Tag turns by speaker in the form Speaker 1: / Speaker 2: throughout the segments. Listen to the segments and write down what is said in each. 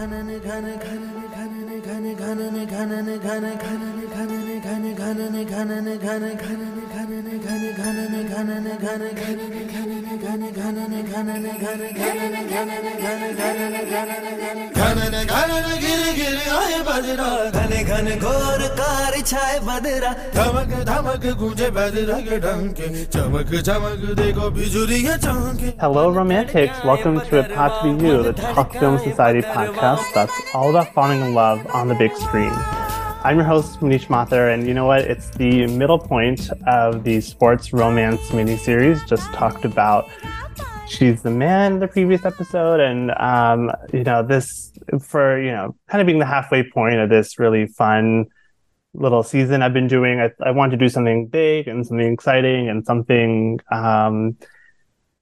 Speaker 1: घन घन घन घन घन घन घन घन घन घन घन घन घन घन
Speaker 2: घन
Speaker 1: गिर गिर आए बदरा घने घन घोर कार छाए बदरा धमक धमक गूंजे बदरा के डंके चमक चमक देखो बिजुरियां चमके
Speaker 3: Hello, romantics. Welcome to It Had to Be You, the Talk Film Society podcast that's all about falling in love on the big screen. I'm your host, Manish Mathur, and you know what? It's the middle point of the sports romance miniseries. Just talked about She's the Man in the previous episode, and um, you know, this for you know, kind of being the halfway point of this really fun little season I've been doing. I, I wanted to do something big and something exciting and something um,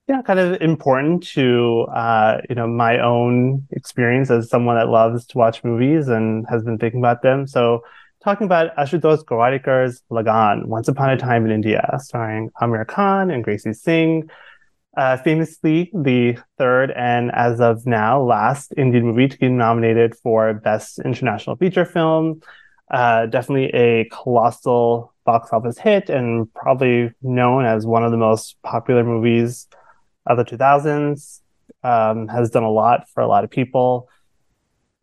Speaker 3: yeah, kind of important to uh, you know my own experience as someone that loves to watch movies and has been thinking about them. So, talking about Ashutosh Gowariker's Lagaan, Once Upon a Time in India, starring Aamir Khan and Gracie Singh. Uh, famously, the third and as of now last Indian movie to be nominated for Best International Feature Film. Uh, definitely a colossal box office hit and probably known as one of the most popular movies of the 2000s. Um, has done a lot for a lot of people.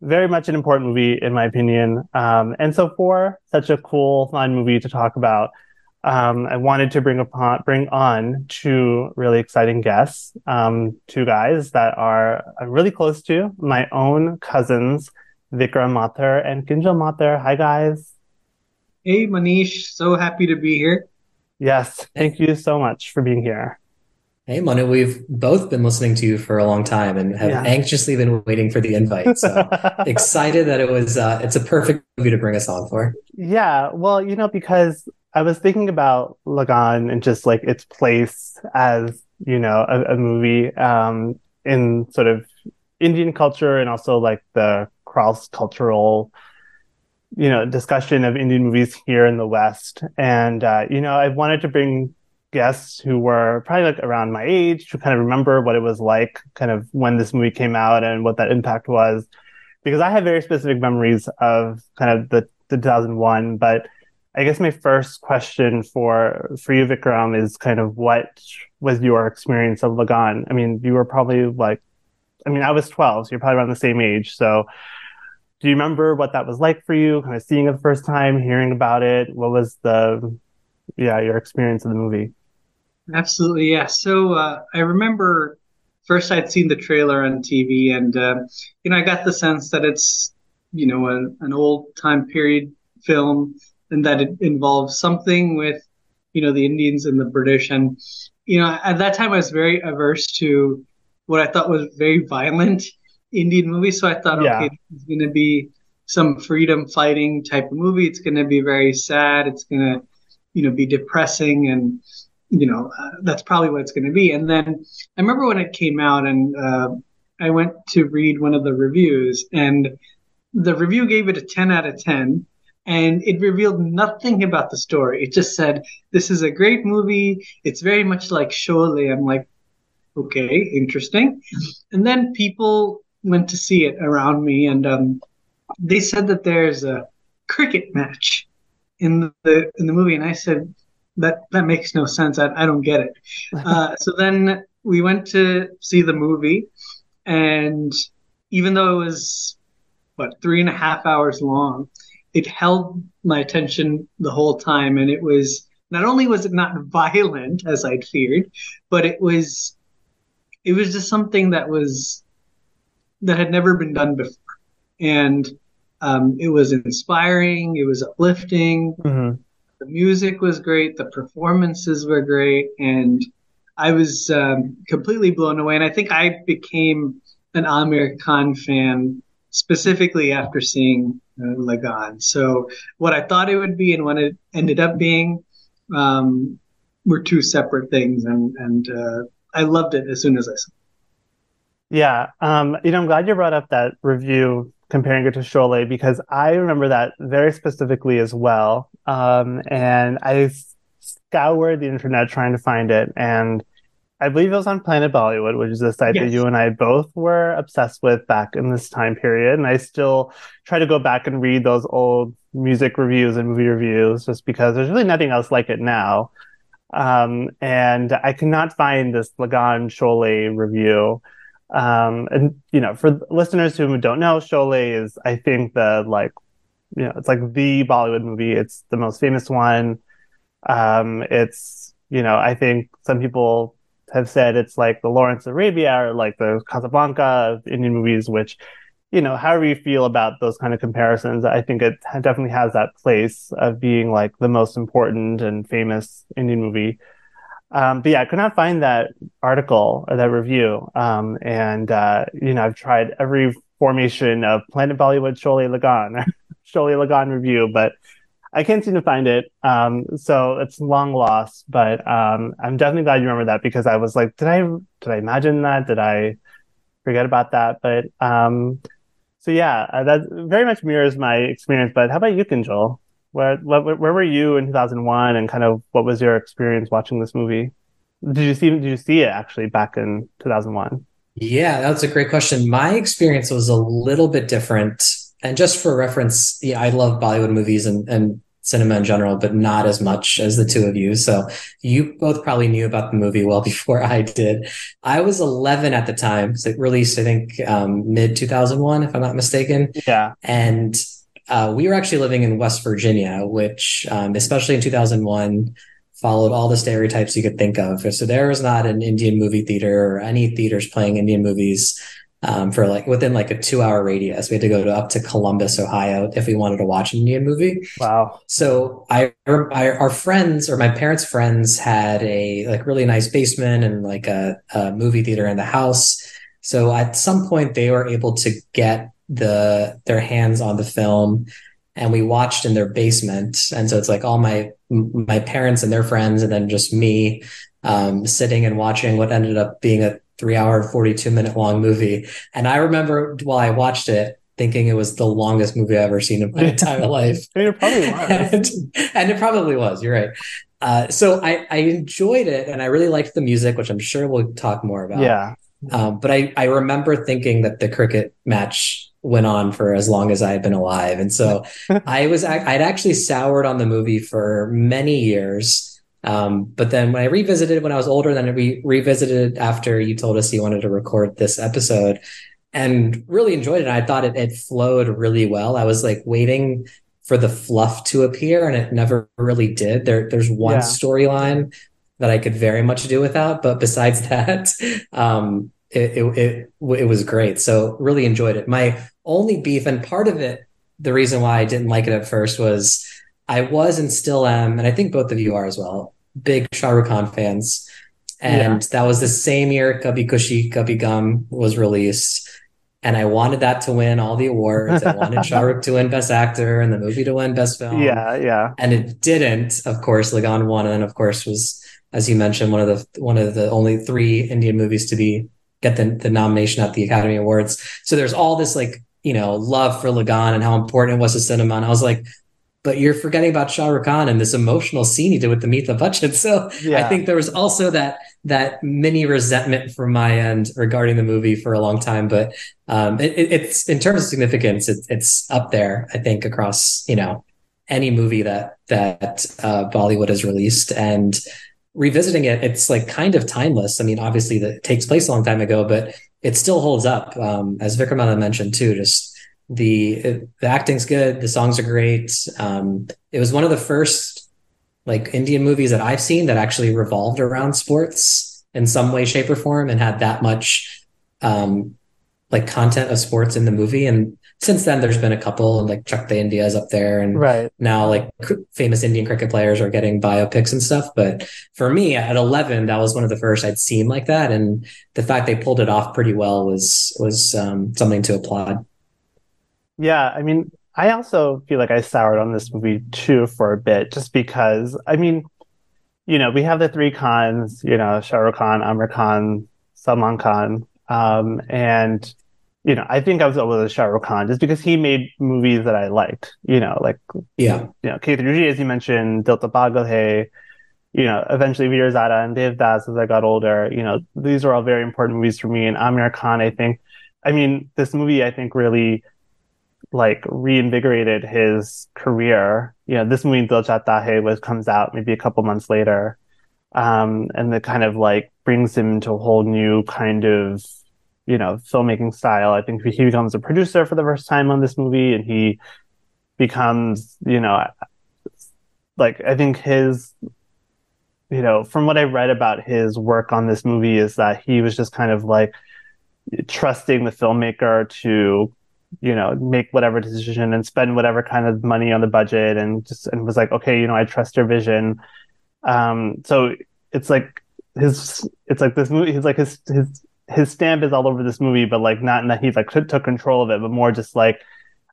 Speaker 3: Very much an important movie, in my opinion. Um, and so, for such a cool, fun movie to talk about, um, I wanted to bring upon bring on two really exciting guests, um, two guys that are I'm really close to, my own cousins, Vikrum Mathur and Kinjal Mathur. Hi, guys.
Speaker 4: Hey, Manish. So happy to be here.
Speaker 3: Yes, thank you so much for being here.
Speaker 5: Hey, Manu, we've both been listening to you for a long time and have
Speaker 3: Yeah.
Speaker 5: anxiously been waiting for the invite. So excited that it was, uh, it's a perfect movie to bring us on for.
Speaker 3: Yeah, well, you know, because I was thinking about Lagaan and just like its place as, you know, a, a movie um, in sort of Indian culture and also like the cross cultural, you know, discussion of Indian movies here in the West. And, uh, you know, I wanted to bring guests who were probably like around my age to kind of remember what it was like kind of when this movie came out and what that impact was. Because I have very specific memories of kind of the, the 2001 but I guess my first question for for you Vikrum is kind of what was your experience of Lagaan? I mean you were probably like I mean I was 12 so you're probably around the same age. So do you remember what that was like for you kind of seeing it the first time hearing about it? What was the yeah your experience of the movie
Speaker 4: Absolutely, yeah. So uh, I remember first I'd seen the trailer on TV, and uh, you know I got the sense that it's you know a, an old time period film, and that it involves something with you know the Indians and the British, and you know at that time I was very averse to what I thought was very violent Indian movies. So I thought,
Speaker 3: Yeah.
Speaker 4: okay, it's going to be some freedom fighting type of movie. It's going to be very sad. It's going to you know be depressing and you know uh, that's probably what it's going to be. And then i remember when it came out and uh, i went to read one of the reviews and the review gave it a 10 out of 10 and it revealed nothing about the story. It just said this is a great movie. It's very much like Sholay. i'm like okay interesting. And then people went to see it around me and um, they said that there's a cricket match in the in the movie and i said that that makes no sense. I, I don't get it. Uh, so then we went to see the movie, and even though it was what three and a half hours long, it held my attention the whole time, and it was not only was it not violent as I'd feared, but it was it was just something that was that had never been done before, and um, it was inspiring. It was uplifting
Speaker 3: Mhm.
Speaker 4: the music was great, the performances were great, and I was um, completely blown away. And I think I became an Aamir Khan fan specifically after seeing uh, Lagaan. So what I thought it would be and what it ended up being um, were two separate things, and and uh, I loved it as soon as I saw. it.
Speaker 3: Yeah, um, you know, I'm glad you brought up that review comparing it to Sholay because I remember that very specifically as well. Um, and I scoured the internet trying to find it, and I believe it was on Planet Bollywood, which is a site that you and I both were obsessed with back in this time period. And I still try to go back and read those old music reviews and movie reviews just because there's really nothing else like it now. Um, and I cannot find this Lagaan Sholay review. Um, and you know, for listeners who don't know, Sholay is, I think, the like, you know, it's like the Bollywood movie. It's the most famous one. Um, it's, you know, I think some people have said it's like the Lawrence Arabia or like the Casablanca of Indian movies, which, you know, however you feel about those kind of comparisons, I think it definitely has that place of being like the most important and famous Indian movie. Um, but yeah, I could not find that article or that review. Um, and, uh, you know, I've tried every formation of Planet Bollywood Sholay Lagaan, Sholay Lagaan review, but I can't seem to find it. Um, so it's long lost, but um, I'm definitely glad you remember that because I was like, did I did I imagine that? Did I forget about that? But um, so yeah, uh, that very much mirrors my experience. But how about you, Kinjal? Where, where were you in 2001, and kind of what was your experience watching this movie? Did you see did you see it actually back in 2001?
Speaker 5: Yeah, that's a great question. My experience was a little bit different. And just for reference, yeah, I love Bollywood movies and, and cinema in general, but not as much as the two of you. So you both probably knew about the movie well before I did. I was 11 at the time. So it released, I think, um, mid 2001, if I'm not mistaken.
Speaker 3: Yeah.
Speaker 5: And uh, we were actually living in West Virginia, which, um, especially in 2001, followed all the stereotypes you could think of. So there was not an Indian movie theater or any theaters playing Indian movies um, for like within like a two hour radius. We had to go to, up to Columbus, Ohio, if we wanted to watch an Indian movie.
Speaker 3: Wow.
Speaker 5: So I, I our friends or my parents' friends had a like really nice basement and like a, a movie theater in the house. So at some point they were able to get the their hands on the film and we watched in their basement. And so it's like all my my parents and their friends and then just me um, sitting and watching what ended up being a three hour 42 minute long movie. And i remember while i watched it thinking it was the longest movie i've ever seen in my entire life.
Speaker 3: I mean, it probably was.
Speaker 5: and, and it probably was you're right. Uh, so I, I enjoyed it and i really liked the music which i'm sure we'll talk more about.
Speaker 3: Yeah.
Speaker 5: um, but I, I remember thinking that the cricket match went on for as long as I had been alive. And so I was, I'd actually soured on the movie for many years. Um, but then when I revisited when I was older, then we revisited after you told us you wanted to record this episode and really enjoyed it. I thought it, it flowed really well. I was like waiting for the fluff to appear and it never really did. There, there's one
Speaker 3: Yeah.
Speaker 5: storyline that I could very much do without, but besides that, um, it, it, it, it was great. So really enjoyed it. My only beef and part of it, the reason why I didn't like it at first was I was and still am, and I think both of you are as well, big Shah Rukh Khan fans. And that was the same year Kabhi Khushi Kabhie Gham was released. And I wanted that to win all the awards. I wanted Shah Rukh to win Best Actor and the movie to win Best Film
Speaker 3: Yeah. Yeah.
Speaker 5: and it didn't. Of course, Lagaan won, and of course was, as you mentioned, one of the one of the only three Indian movies to be get the, the nomination at the Academy Awards. So there's all this like you know love for Lagaan and how important it was to cinema, and I was like. But you're forgetting about Shah Rukh Khan and this emotional scene he did with Amitabh Bachchan. So
Speaker 3: Yeah.
Speaker 5: I think there was also that that mini resentment from my end regarding the movie for a long time. But um, it- it's in terms of significance, it, it's up there. I think across you know any movie that that uh, Bollywood has released and revisiting it, it's like kind of timeless. I mean, obviously that takes place a long time ago, but it still holds up. Um, as Vikramana mentioned too, just the the acting's good, the songs are great. Um, it was one of the first like Indian movies that I've seen that actually revolved around sports in some way, shape, or form, and had that much um, like content of sports in the movie. And since then, there's been a couple, and like Chak De India's up there, and
Speaker 3: Right.
Speaker 5: now like famous Indian cricket players are getting biopics and stuff. But for me, at 11, that was one of the first I'd seen like that, and the fact they pulled it off pretty well was was um, something to applaud.
Speaker 3: Yeah, I mean, I also feel like I soured on this movie too for a bit, just because, I mean, you know, we have the three Khans, you know, Shah Rukh Khan, Aamir Khan, Salman Khan, um, and you know, I think I was over with Shah Rukh Khan just because he made movies that I liked, you know, like
Speaker 5: Yeah,
Speaker 3: you know, K3G, as you mentioned, Dil To Pagal you know, eventually Veer-Zaara and Devdas as I got older. You know, these were all very important movies for me. And Aamir Khan, I think, I mean, this movie, I think, really like reinvigorated his career. You know, this movie Dil Chahta Hai was comes out maybe a couple months later, um, and it kind of like brings him into a whole new kind of you know filmmaking style. I think he becomes a producer for the first time on this movie, and he becomes you know like I think his you know from what I read about his work on this movie is that he was just kind of like trusting the filmmaker to you know make whatever decision and spend whatever kind of money on the budget and just and was like okay you know i trust your vision um so it's like his it's like this movie he's like his his his stamp is all over this movie but like not in that he like took control of it but more just like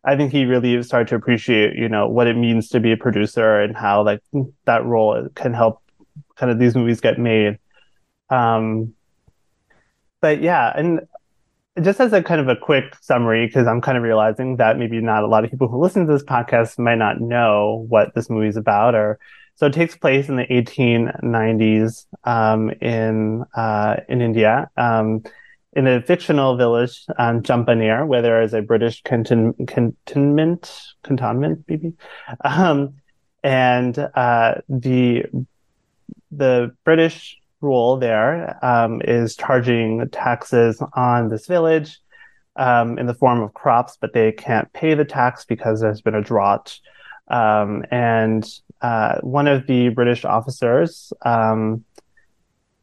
Speaker 3: i think he really started to appreciate you know what it means to be a producer and how like that role can help kind of these movies get made um but yeah and just as a kind of a quick summary, because I'm kind of realizing that maybe not a lot of people who listen to this podcast might not know what this movie is about. Or so it takes place in the 1890s um, in uh, in India, um, in a fictional village, um, Champaner, where there is a British canton- cantonment, cantonment, maybe, um, and uh, the the British rule there um, is charging taxes on this village um, in the form of crops, but they can't pay the tax because there's been a drought. Um, and uh, one of the British officers, um,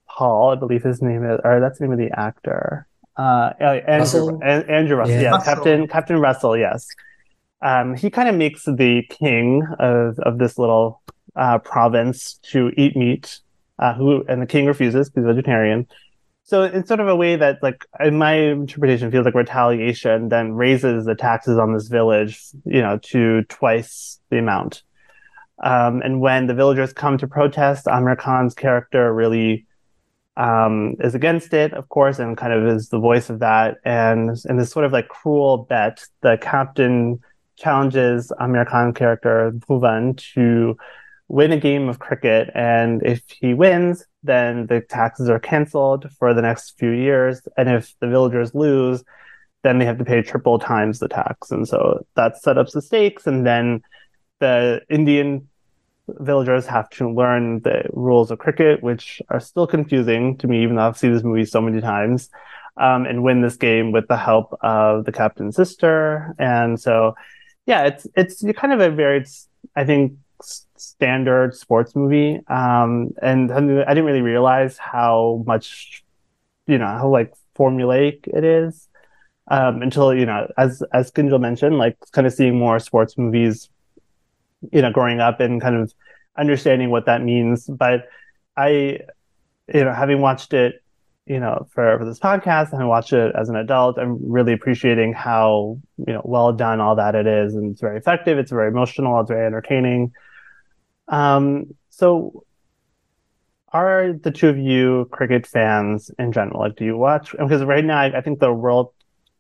Speaker 3: Paul, I believe his name is, or that's the name of the actor, uh, Andrew Russell, Andrew Russell, yeah, yeah Russell. Captain Captain Russell, yes. Um, he kind of makes the king of of this little uh, province to eat meat uh, who and the king refuses because he's vegetarian. So in sort of a way that, like, in my interpretation, feels like retaliation. Then raises the taxes on this village, you know, to twice the amount. Um, and when the villagers come to protest, Aamir Khan's character really um, is against it, of course, and kind of is the voice of that. And in this sort of like cruel bet, the captain challenges Aamir Khan character Bhuvan to win a game of cricket. And if he wins, then the taxes are canceled for the next few years. And if the villagers lose, then they have to pay triple times the tax. And so that set up the stakes. And then the Indian villagers have to learn the rules of cricket, which are still confusing to me, even though I've seen this movie so many times, um, and win this game with the help of the captain's sister. And so, yeah, it's it's kind of a very, I think, standard sports movie. Um, and I didn't really realize how much, you know, how like formulaic it is. Um, until, you know, as, as Kinjal mentioned, like kind of seeing more sports movies, you know, growing up and kind of understanding what that means. But I, you know, having watched it, you know, for, for this podcast and watched it as an adult, I'm really appreciating how, you know, well done all that it is. And it's very effective. It's very emotional. It's very entertaining. Um, so are the two of you cricket fans in general? Like, do you watch? Because right now, I, I think the World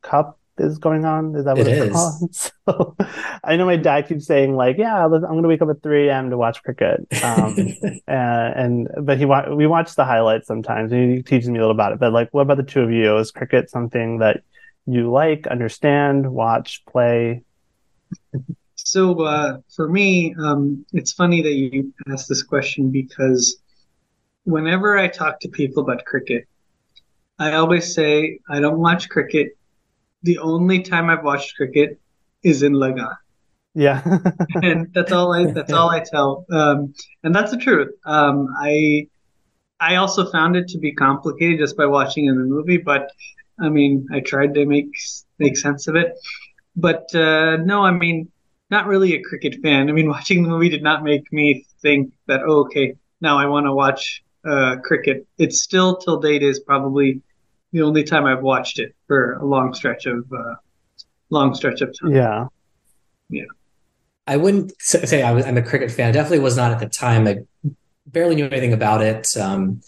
Speaker 3: Cup is going on. Is that what
Speaker 5: it
Speaker 3: it's
Speaker 5: is.
Speaker 3: called? So I know my dad keeps saying like, "Yeah, I'm going to wake up at 3 a.m. to watch cricket." Um, and, and but he wa- we watch the highlights sometimes, and he teaches me a little about it. But like, what about the two of you? Is cricket something that you like, understand, watch, play?
Speaker 4: So uh, for me, um, it's funny that you asked this question because whenever I talk to people about cricket, I always say I don't watch cricket. The only time I've watched cricket is in Lagaan.
Speaker 3: Yeah,
Speaker 4: and that's all I that's all I tell. Um, and that's the truth. Um, I I also found it to be complicated just by watching in the movie, but I mean, I tried to make make sense of it. But uh, no, I mean, not really a cricket fan. I mean, watching the movie did not make me think that, oh, okay, now I want to watch uh, cricket. It's still till date is probably the only time I've watched it for a long stretch of uh, long stretch of time.
Speaker 3: Yeah,
Speaker 4: yeah.
Speaker 5: I wouldn't say I was, I'm a cricket fan. I definitely was not at the time. I barely knew anything about it. Um,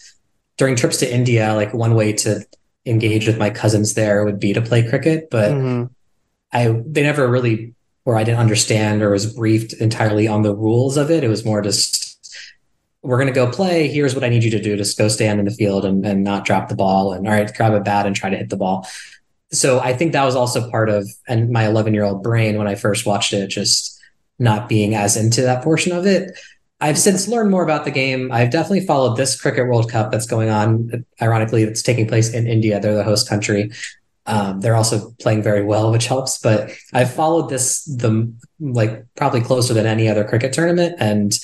Speaker 5: during trips to India, like one way to engage with my cousins there would be to play cricket, but mm-hmm. I they never really or I didn't understand or was briefed entirely on the rules of it. It was more just we're going to go play. Here's what I need you to do. Just go stand in the field and, and not drop the ball. And all right, grab a bat and try to hit the ball. So I think that was also part of and my 11 year old brain when I first watched it, just not being as into that portion of it. I've since learned more about the game. I've definitely followed this Cricket World Cup that's going on. Ironically, it's taking place in India. They're the host country. Um, they're also playing very well, which helps. But I've followed this the like probably closer than any other cricket tournament, and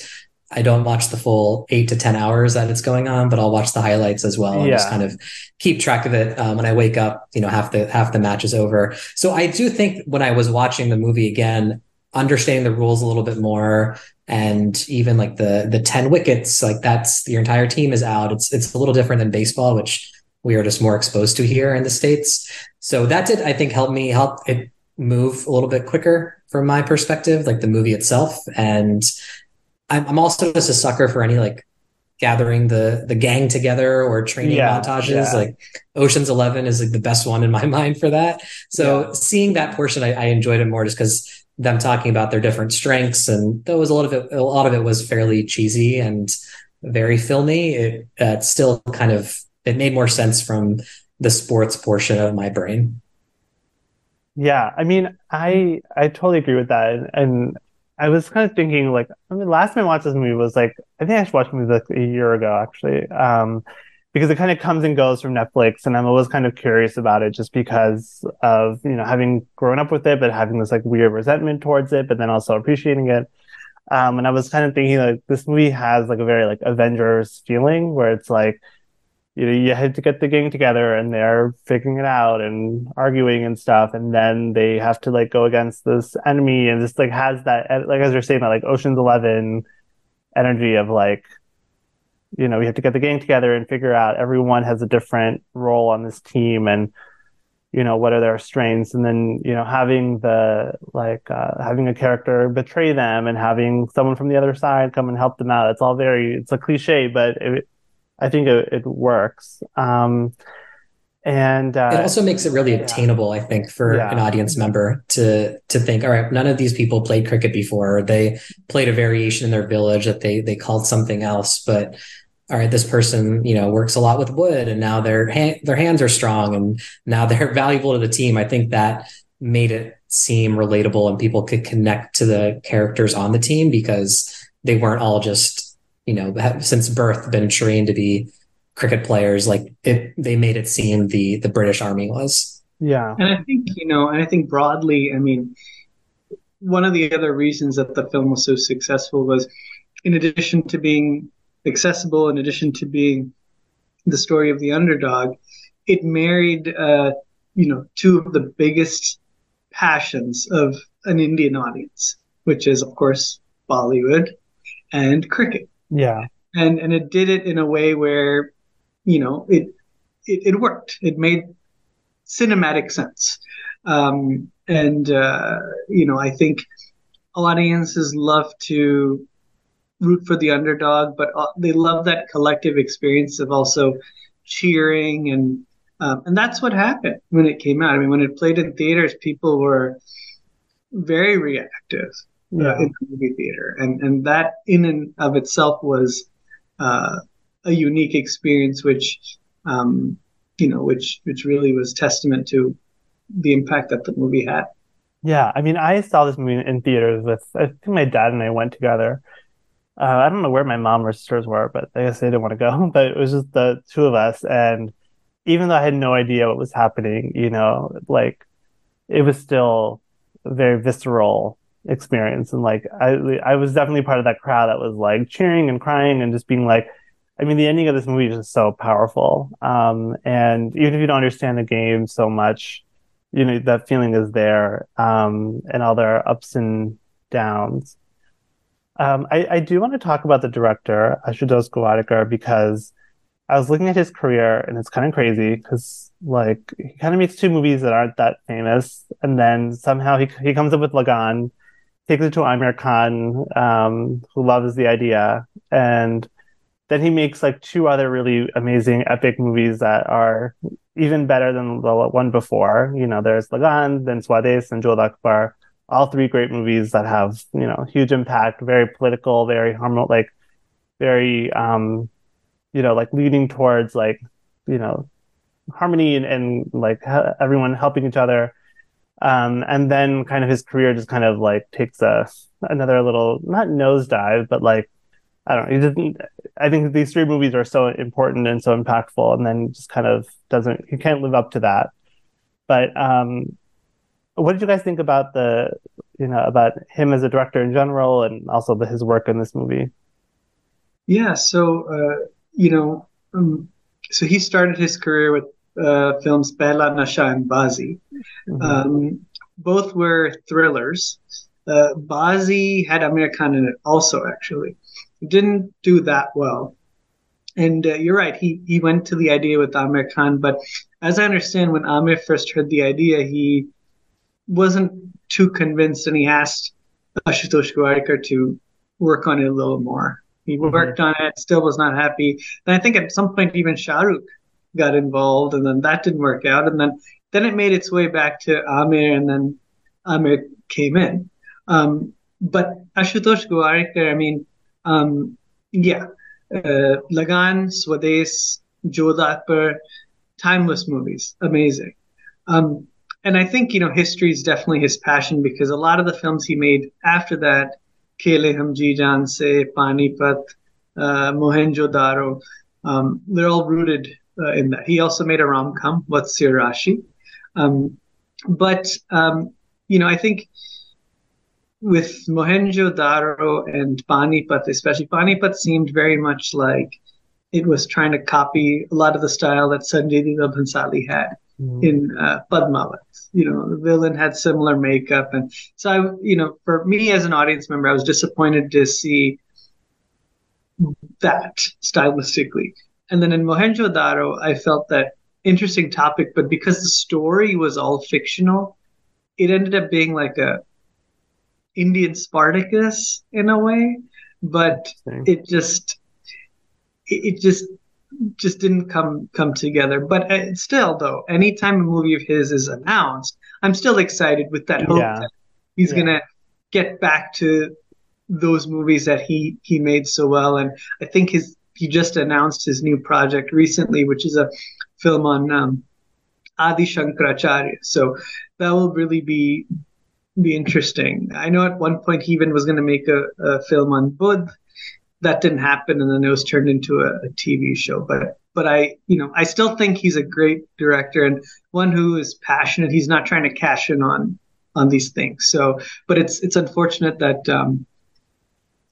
Speaker 5: I don't watch the full eight to 10 hours that it's going on, but I'll watch the highlights as well and yeah. just kind of keep track of it. Um, when I wake up, you know, half the, half the match is over. So I do think when I was watching the movie again, understanding the rules a little bit more and even like the, the 10 wickets, like that's your entire team is out. It's, it's a little different than baseball, which we are just more exposed to here in the States. So that did, I think, help me help it move a little bit quicker from my perspective, like the movie itself. And I'm, I'm also just a sucker for any like gathering the the gang together or training yeah, montages. Yeah. Like Ocean's Eleven is like the best one in my mind for that. So yeah. seeing that portion, I, I enjoyed it more just because them talking about their different strengths, and that was a lot of it, a lot of it was fairly cheesy and very filmy. It uh, still kind of it made more sense from the sports portion of my brain.
Speaker 3: Yeah, I mean, I I totally agree with that, and, I was kind of thinking like I mean last time I watched this movie was like I think I watched the movie like a year ago actually. Um, because it kind of comes and goes from Netflix and I'm always kind of curious about it just because of, you know, having grown up with it, but having this like weird resentment towards it, but then also appreciating it. Um, and I was kind of thinking like this movie has like a very like Avengers feeling where it's like, you know, you had to get the gang together and they're figuring it out and arguing and stuff. And then they have to like go against this enemy and just like has that, like, as you're saying, that like Ocean's 11 energy of like, you know, we have to get the gang together and figure out everyone has a different role on this team and, you know, what are their strengths? And then, you know, having the, like, uh, having a character betray them and having someone from the other side come and help them out. It's all very, it's a cliche, but it, I think it, it works. Um, and uh,
Speaker 5: it also makes it really attainable, yeah. I think, for yeah. an audience member to to think, all right, none of these people played cricket before. They played a variation in their village that they they called something else, but all right, this person, you know, works a lot with wood and now their hand, their hands are strong and now they're valuable to the team. I think that made it seem relatable and people could connect to the characters on the team because they weren't all just you know, since birth been trained to be cricket players. Like it, they made it seem the the British Army was.
Speaker 3: Yeah,
Speaker 4: and I think you know, and I think broadly, I mean, one of the other reasons that the film was so successful was, in addition to being accessible, in addition to being the story of the underdog, it married, uh, you know, two of the biggest passions of an Indian audience, which is, of course, Bollywood and cricket.
Speaker 3: Yeah.
Speaker 4: And and it did it in a way where, you know, it it, it worked. It made cinematic sense. Um, and uh, you know, I think audiences love to root for the underdog, but uh, they love that collective experience of also cheering and um, and that's what happened when it came out. I mean, when it played in theaters, people were very reactive yeah. in the movie theater, and and that in and of itself was uh, a unique experience, which um, you know, which which really was testament to the impact that the movie had.
Speaker 3: Yeah, I mean, I saw this movie in theaters with I think my dad and I went together. Uh, I don't know where my mom or sisters were, but I guess they didn't want to go. But it was just the two of us, and even though I had no idea what was happening, you know, like it was still very visceral experience. And like I I was definitely part of that crowd that was like cheering and crying and just being like I mean the ending of this movie is just so powerful. Um and even if you don't understand the game so much you know that feeling is there um and all their ups and downs. Um I I do want to talk about the director Ashutosh Gowariker because I was looking at his career and it's kind of crazy because like he kind of makes two movies that aren't that famous. And then somehow he he comes up with Lagaan takes it to Aamir Khan, um, who loves the idea, and then he makes like two other really amazing epic movies that are even better than the one before. You know, there's Lagaan, then Swades, and Jodha Akbar. All three great movies that have you know huge impact, very political, very harmful, like very um, you know like leading towards like you know harmony and, and like everyone helping each other um, and then kind of his career just kind of like takes a another little not nosedive but like I don't know. He didn't. I think these three movies are so important and so impactful, and then just kind of doesn't. He can't live up to that. But um, what did you guys think about the, you know, about him as a director in general, and also the, his work in this movie?
Speaker 4: Yeah. So uh, you know, um, so he started his career with uh, films Pehla Nasha and Baazi. Mm-hmm. Um, both were thrillers. Uh, Baazi had Aamir Khan in it also, actually didn't do that well. And uh, you're right, he, he went to the idea with Aamir Khan, but as I understand, when Aamir first heard the idea, he wasn't too convinced and he asked Ashutosh Gowariker to work on it a little more. He mm-hmm. worked on it, still was not happy. And I think at some point even Shahrukh got involved, and then that didn't work out. And then then it made its way back to Aamir, and then Aamir came in. Um, but Ashutosh Gowariker, I mean, um, yeah, uh, Lagaan, Swades, Jodha Akbar, timeless movies, amazing. Um, and I think you know history is definitely his passion because a lot of the films he made after that, Khele Hum Ji Jaan Se, Panipat, uh, Mohenjo Daro, um, they're all rooted uh, in that. He also made a rom com, What's Your Rashi? Um, but um, you know, I think with Mohenjo Daro and Panipat, especially Panipat seemed very much like it was trying to copy a lot of the style that Sanjay Leela Bhansali had mm. in uh, Padmavat. You know, the villain had similar makeup, and so I, you know, for me as an audience member, I was disappointed to see that stylistically. And then in Mohenjo Daro, I felt that interesting topic, but because the story was all fictional, it ended up being like a Indian Spartacus in a way, but it just it just just didn't come come together. But uh, still, though, anytime a movie of his is announced, I'm still excited with that hope yeah. that he's yeah. gonna get back to those movies that he he made so well. And I think his he just announced his new project recently, which is a film on um, Adi Shankaracharya. So that will really be be interesting. I know at one point he even was going to make a, a, film on Buddh. That didn't happen, and then it was turned into a, a, TV show. But but I you know I still think he's a great director and one who is passionate. He's not trying to cash in on on these things. So, but it's it's unfortunate that um,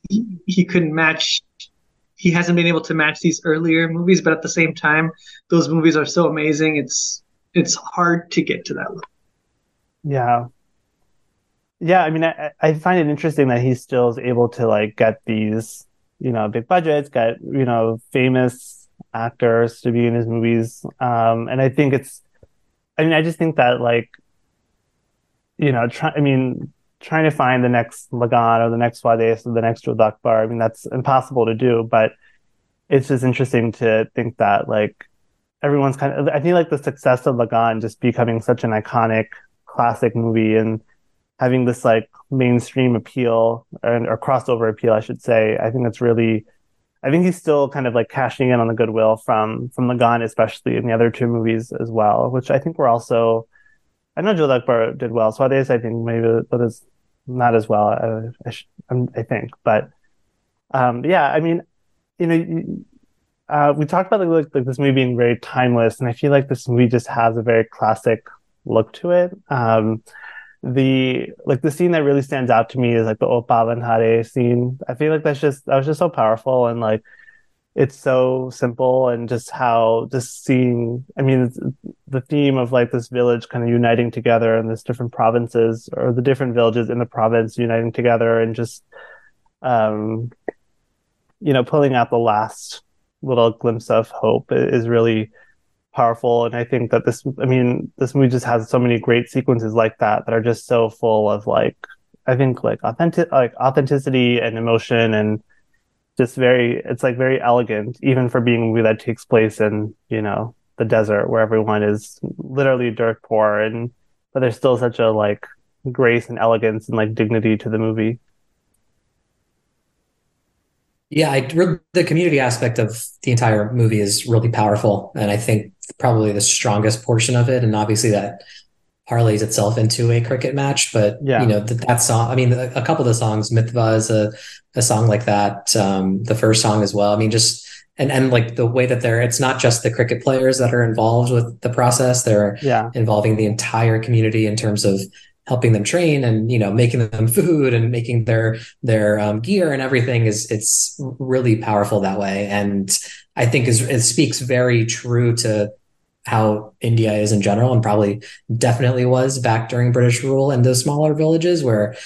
Speaker 4: he, he couldn't match. He hasn't been able to match these earlier movies, but at the same time, those movies are so amazing. It's it's hard to get to that level.
Speaker 3: Yeah, yeah, I mean, I, I find it interesting that he still is able to like get these, you know, big budgets, get you know famous actors to be in his movies, um, and I think it's, I mean, I just think that like, you know, try, I mean, trying to find the next Lagaan or the next or the next Akbar, I mean, that's impossible to do, but it's just interesting to think that like everyone's kind of, I think like the success of Lagaan just becoming such an iconic classic movie and having this like mainstream appeal or, or crossover appeal, I should say. I think it's really, I think he's still kind of like cashing in on the goodwill from from Lagaan, especially in the other two movies as well, which I think were also. I know Jodha Akbar did well, so I think maybe is not as well. Uh, I, sh- I, think, but um, yeah, I mean, you know, uh, we talked about like, like, this movie being very timeless, and I feel like this movie just has a very classic look to it. Um, the like the scene that really stands out to me is like the O Paalanhaare scene. I feel like that's just that was just so powerful and like it's so simple and just how just seeing I mean the theme of like this village kind of uniting together and this different provinces or the different villages in the province uniting together and just um you know pulling out the last little glimpse of hope is really powerful. And i think that this i mean this movie just has so many great sequences like that that are just so full of like i think like authentic like authenticity and emotion and just very it's like very elegant even for being a movie that takes place in you know the desert where everyone is literally dirt poor and but there's still such a like grace and elegance and like dignity to the movie
Speaker 5: Yeah, I, the community aspect of the entire movie is really powerful, and I think probably the strongest portion of it. And obviously, that parlays itself into a cricket match. But yeah. you know that, that song. I mean, a, a, couple of the songs, Mitwa is a, a song like that. Um, the first song as well. I mean, just and and like the way that they're. It's not just the cricket players that are involved with the process. They're
Speaker 3: yeah.
Speaker 5: involving the entire community in terms of helping them train and you know making them food and making their their um, gear and everything is it's really powerful that way and i think is it speaks very true to how india is in general and probably definitely was back during british rule in those smaller villages where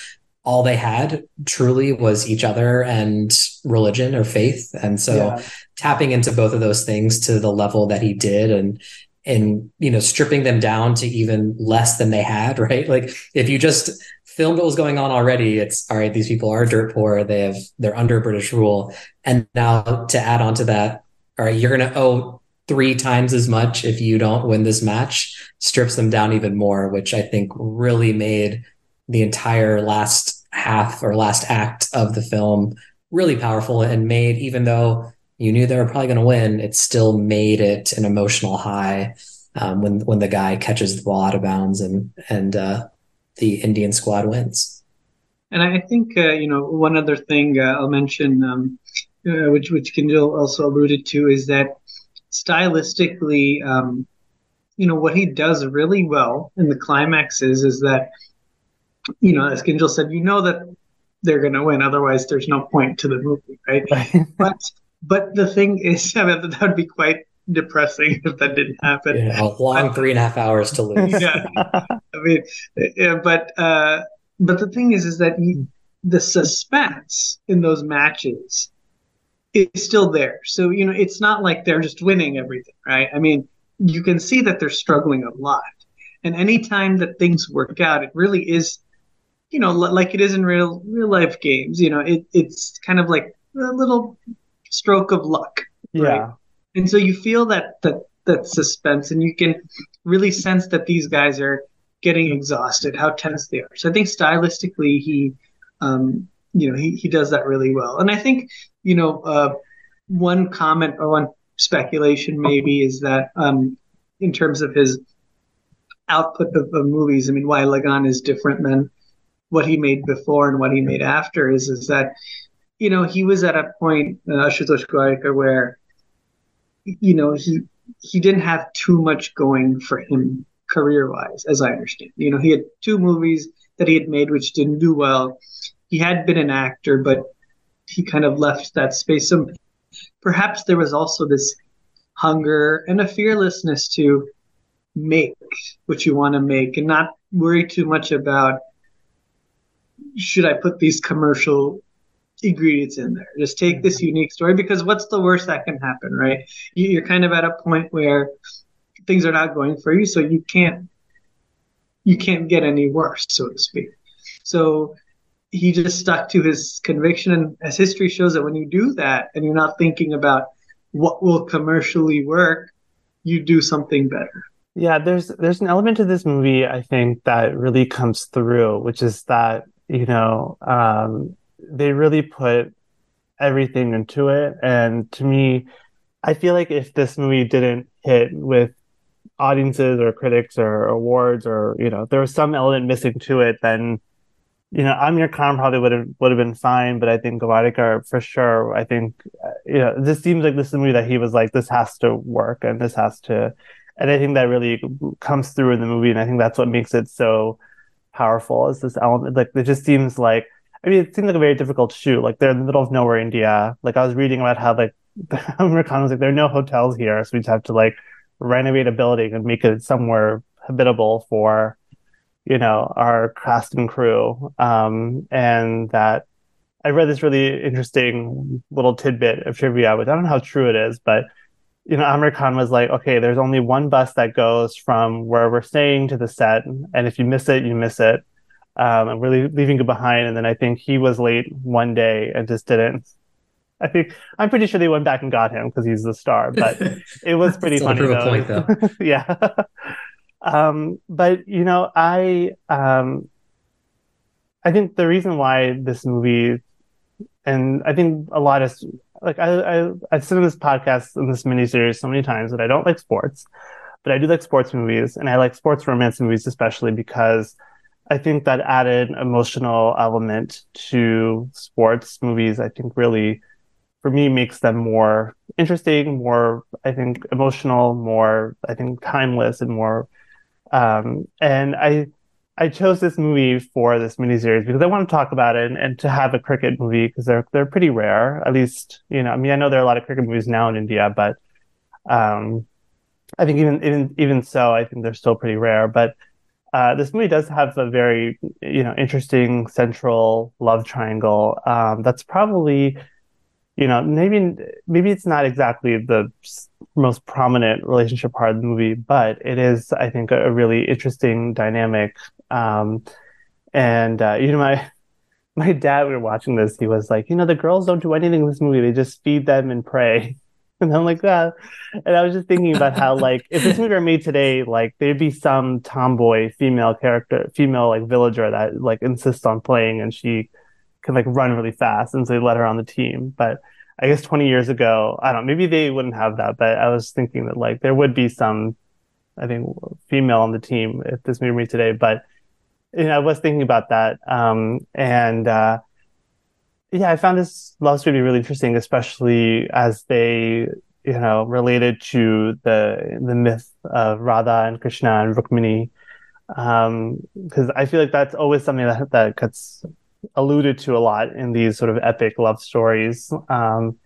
Speaker 5: all they had truly was each other and religion or faith. And so yeah. tapping into both of those things to the level that he did and and you know stripping them down to even less than they had right? Like if you just filmed what was going on already it's all right these people are dirt poor they have they're under british rule. And now to add on to that all right you're going to owe three times as much if you don't win this match strips them down even more which i think really made the entire last half or last act of the film really powerful and made even though you knew they were probably going to win, it still made it an emotional high um, when when the guy catches the ball out of bounds and and uh, the Indian squad wins.
Speaker 4: And I think uh, you know one other thing uh, I'll mention, um, uh, which which Kinjal also alluded to, is that stylistically, um, you know what he does really well in the climaxes is that you know as Kinjal said, you know that they're going to win, otherwise there's no point to the movie, right? but but the thing is, I mean, that would be quite depressing if that didn't happen.
Speaker 5: Yeah, a long but, three and a half hours to lose.
Speaker 4: yeah, I mean, yeah, but uh, but the thing is, is that you, the suspense in those matches is still there. So you know, it's not like they're just winning everything, right? I mean, you can see that they're struggling a lot, and anytime that things work out, it really is, you know, like it is in real real life games. You know, it it's kind of like a little stroke of luck.
Speaker 3: Yeah. Right?
Speaker 4: And so you feel that that that suspense and you can really sense that these guys are getting exhausted, how tense they are. So I think stylistically he um, you know, he, he does that really well. And I think, you know, uh, one comment or one speculation maybe is that um, in terms of his output of, of movies, I mean, why Lagaan is different than what he made before and what he made after is is that you know, he was at a point, uh, Ashutosh Gowariker, where, you know, he he didn't have too much going for him career wise, as I understand. You know, he had two movies that he had made which didn't do well. He had been an actor, but he kind of left that space. So perhaps there was also this hunger and a fearlessness to make what you want to make and not worry too much about should I put these commercial ingredients in there. Just take this mm-hmm. unique story because what's the worst that can happen, right? You're kind of at a point where things are not going for you, so you can't you can't get any worse, so to speak. So he just stuck to his conviction, and as history shows that when you do that and you're not thinking about what will commercially work, you do something better.
Speaker 3: Yeah, there's there's an element to this movie I think that really comes through, which is that you know um, they really put everything into it. And to me, I feel like if this movie didn't hit with audiences or critics or awards or you know there was some element missing to it, then you know Aamir Khan probably would have would have been fine. But I think Gowariker for sure. I think uh, you know this seems like this is a movie that he was like this has to work and this has to, and I think that really comes through in the movie, and I think that's what makes it so powerful. Is this element like it just seems like I mean, it seems like a very difficult shoot. Like they're in the middle of nowhere, India. Like I was reading about how like Americans like there are no hotels here, so we just have to like renovate a building and make it somewhere habitable for you know our cast and crew. Um, and that I read this really interesting little tidbit of trivia, which I don't know how true it is, but you know, Aamir Khan was like, okay, there's only one bus that goes from where we're staying to the set, and if you miss it, you miss it um, and really leaving it behind. And then I think he was late one day and just didn't. I think I'm pretty sure they went back and got him because he's the star. But it was pretty funny though. Point, though. yeah. Um, but you know, I um, I think the reason why this movie and I think a lot of like I, I I've said in this podcast in this miniseries so many times that I don't like sports, but I do like sports movies, and I like sports romance movies especially because I think that added emotional element to sports movies. I think really, for me, makes them more interesting, more I think emotional, more I think timeless, and more. Um, and I I chose this movie for this miniseries because I want to talk about it and, and to have a cricket movie because they're they're pretty rare. At least you know, I mean, I know there are a lot of cricket movies now in India, but um, I think even even even so, I think they're still pretty rare. But uh, this movie does have a very you know interesting central love triangle. Um, that's probably you know maybe maybe it's not exactly the most prominent relationship part of the movie, but it is I think a, a really interesting dynamic. Um, and uh, you know my my dad, we were watching this. He was like, you know, the girls don't do anything in this movie; they just feed them and pray. And I'm like. Ah. And I was just thinking about how, like, if this movie were made today, like, there'd be some tomboy female character, female, like, villager that, like, insists on playing and she can, like, run really fast. And so they let her on the team. But I guess 20 years ago, I don't know, maybe they wouldn't have that. But I was thinking that, like, there would be some, I think, female on the team if this movie today. But, you know, I was thinking about that. Um, and, uh, yeah, I found this love story really interesting, especially as they, you know, related to the the myth of Radha and Krishna and Rukmini. Because um, I feel like that's always something that that gets alluded to a lot in these sort of epic love stories. Um,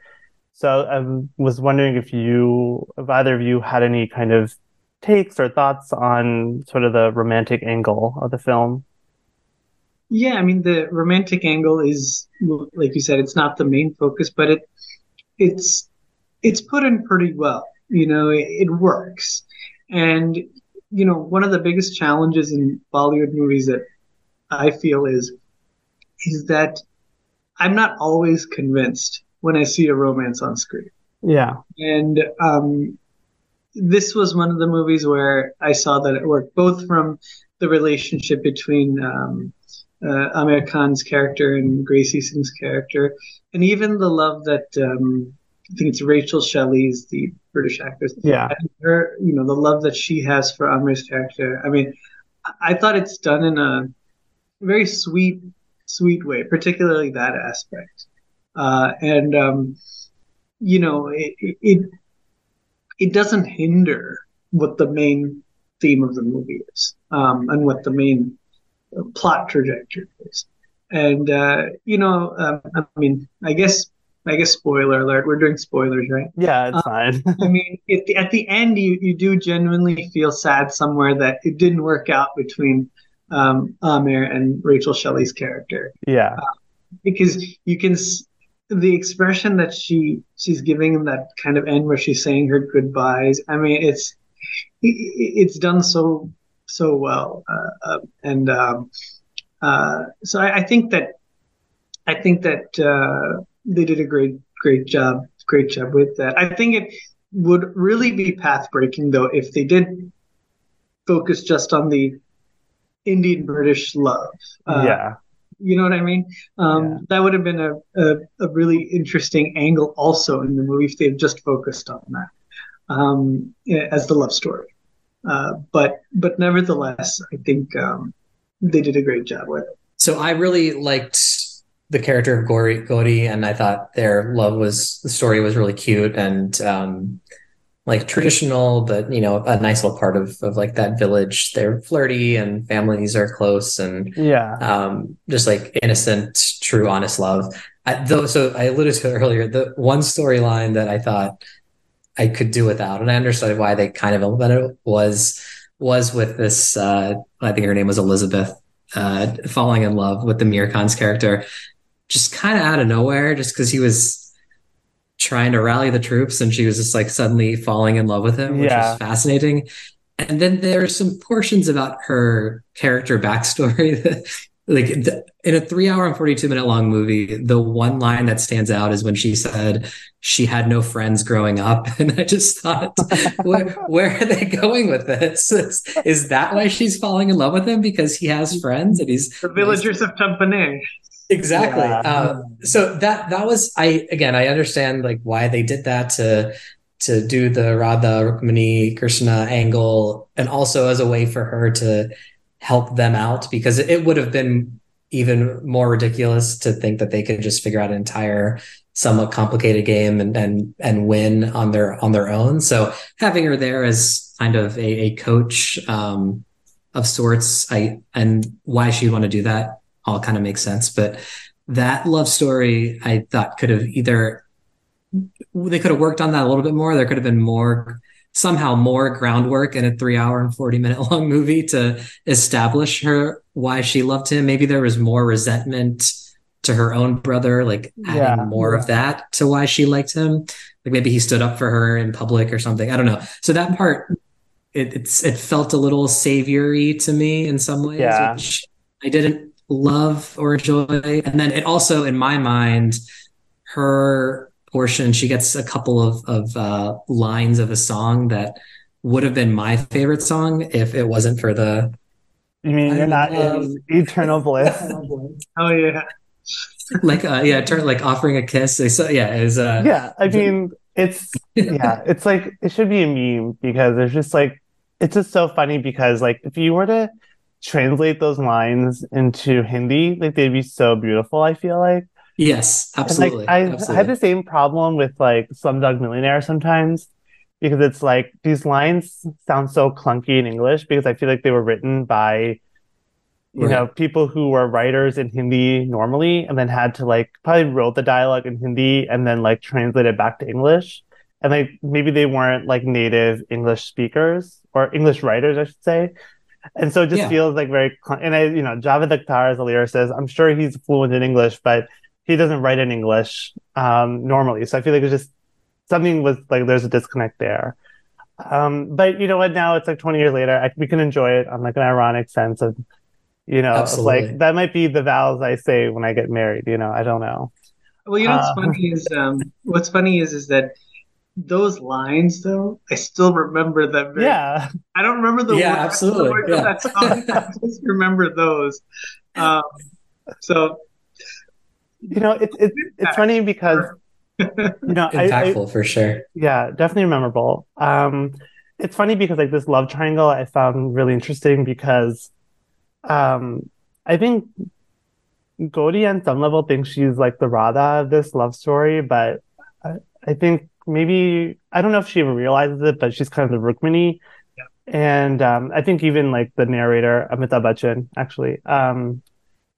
Speaker 3: so I was wondering if you, if either of you had any kind of takes or thoughts on sort of the romantic angle of the film.
Speaker 4: Yeah, I mean the romantic angle is like you said, it's not the main focus, but it it's it's put in pretty well. You know, it, it works. And you know, one of the biggest challenges in Bollywood movies that I feel is is that I'm not always convinced when I see a romance on screen.
Speaker 3: Yeah.
Speaker 4: And um, this was one of the movies where I saw that it worked both from the relationship between um, uh, Aamir Khan's character and Gracie Singh's character, and even the love that um, I think it's Rachel Shelley's the British actress.
Speaker 3: Yeah,
Speaker 4: her, you know, the love that she has for Aamir's character. I mean, I thought it's done in a very sweet, sweet way, particularly that aspect, uh, and um, you know, it, it it doesn't hinder what the main theme of the movie is um, and what the main plot trajectory is. And uh, you know, um, I mean, I guess I guess spoiler alert. We're doing spoilers, right?
Speaker 3: Yeah, it's um, fine.
Speaker 4: I mean, at the, at the end, you you do genuinely feel sad somewhere that it didn't work out between um, Aamir and Rachel Shelley's character.
Speaker 3: Yeah,
Speaker 4: uh, because you can the expression that she she's giving in that kind of end where she's saying her goodbyes. I mean, it's it's done so so well, uh, uh, and um, uh, so I, I, think that I think that uh, they did a great great job great job with that. I think it would really be path breaking though if they did focus just on the Indian British love.
Speaker 3: Uh, yeah.
Speaker 4: You know what I mean? Um, yeah. That would have been a, a, a, really interesting angle also in the movie if they had just focused on that um, as the love story. Uh, but but nevertheless, I think um, they did a great job with it.
Speaker 5: So I really liked the character of Gauri, Gauri, and I thought their love was the story was really cute and um, like traditional, but you know, a nice little part of of like that village. They're flirty and families are close and
Speaker 3: yeah,
Speaker 5: um, just like innocent, true, honest love. I, though, so I alluded to it earlier. The one storyline that I thought I could do without, and I understood why they kind of implemented it was was with this. Uh, I think her name was Elizabeth, uh, falling in love with the Mir Khan's character, just kind of out of nowhere, just because he was trying to rally the troops, and she was just like suddenly falling in love with him, which yeah. was fascinating. And then there are some portions about her character backstory that like the, in a three hour and 42 minute long movie the one line that stands out is when she said she had no friends growing up and i just thought where, where, are they going with this is, is, that why she's falling in love with him because he has friends and he's
Speaker 4: the villagers of Champaner
Speaker 5: exactly. Yeah. Uh, so that that was I again I understand like why they did that to to do the Radha Rukmini Krishna angle and also as a way for her to help them out because it would have been even more ridiculous to think that they could just figure out an entire somewhat complicated game and and and win on their on their own. So having her there as kind of a, a coach um, of sorts, I and why she'd want to do that all kind of makes sense. But that love story, I thought could have either they could have worked on that a little bit more. There could have been more somehow more groundwork in a three hour and 40 minute long movie to establish her why she loved him. Maybe there was more resentment to her own brother, like adding yeah, more of that to why she liked him. Like maybe he stood up for her in public or something. I don't know. So that part, it, it's it felt a little saviory to me in some ways, yeah. which I didn't love or joy. And then it also, in my mind, her portion, she gets a couple of of uh, lines of a song that would have been my favorite song if it wasn't for the.
Speaker 3: You mean you're not in eternal bliss?
Speaker 4: oh yeah.
Speaker 5: like uh, yeah, turn like offering a kiss. So yeah, is uh,
Speaker 3: yeah. I mean, it's yeah, it's like it should be a meme because it's just like it's just so funny because like if you were to translate those lines into Hindi, like they'd be so beautiful. I feel like
Speaker 5: Yes, absolutely.
Speaker 3: like, I,
Speaker 5: absolutely.
Speaker 3: Had the same problem with like Slumdog Millionaire sometimes because it's like these lines sound so clunky in English because I feel like they were written by you right. know people who were writers in Hindi normally and then had to like probably wrote the dialogue in Hindi and then like translate it back to English and like maybe they weren't like native English speakers or English writers I should say and so it just yeah. feels like very and I you know Javed Akhtar as a lyricist I'm sure he's fluent in English but he doesn't write in English um, normally. So I feel like it's just something was like there's a disconnect there. Um, but you know what? Now it's like 20 years later. I, we can enjoy it on like an ironic sense of, you know, like that might be the vows I say when I get married. You know, I don't know.
Speaker 4: Well, you know what's uh, funny is um, what's funny is is that those lines though I still remember them.
Speaker 3: Very, yeah,
Speaker 4: I don't remember the
Speaker 5: yeah, words, absolutely. The yeah. that
Speaker 4: song. I just remember those. Um, so
Speaker 3: you know, it's it's it's funny because you know,
Speaker 5: impactful
Speaker 3: I, I,
Speaker 5: for sure.
Speaker 3: Yeah, definitely memorable. Um, it's funny because like this love triangle I found really interesting because, um, I think Gauri on some level thinks she's like the Radha of this love story, but I, I think maybe I don't know if she even realizes it, but she's kind of the Rukmini. Yeah. And um, I think even like the narrator Amitabh Bachchan actually um,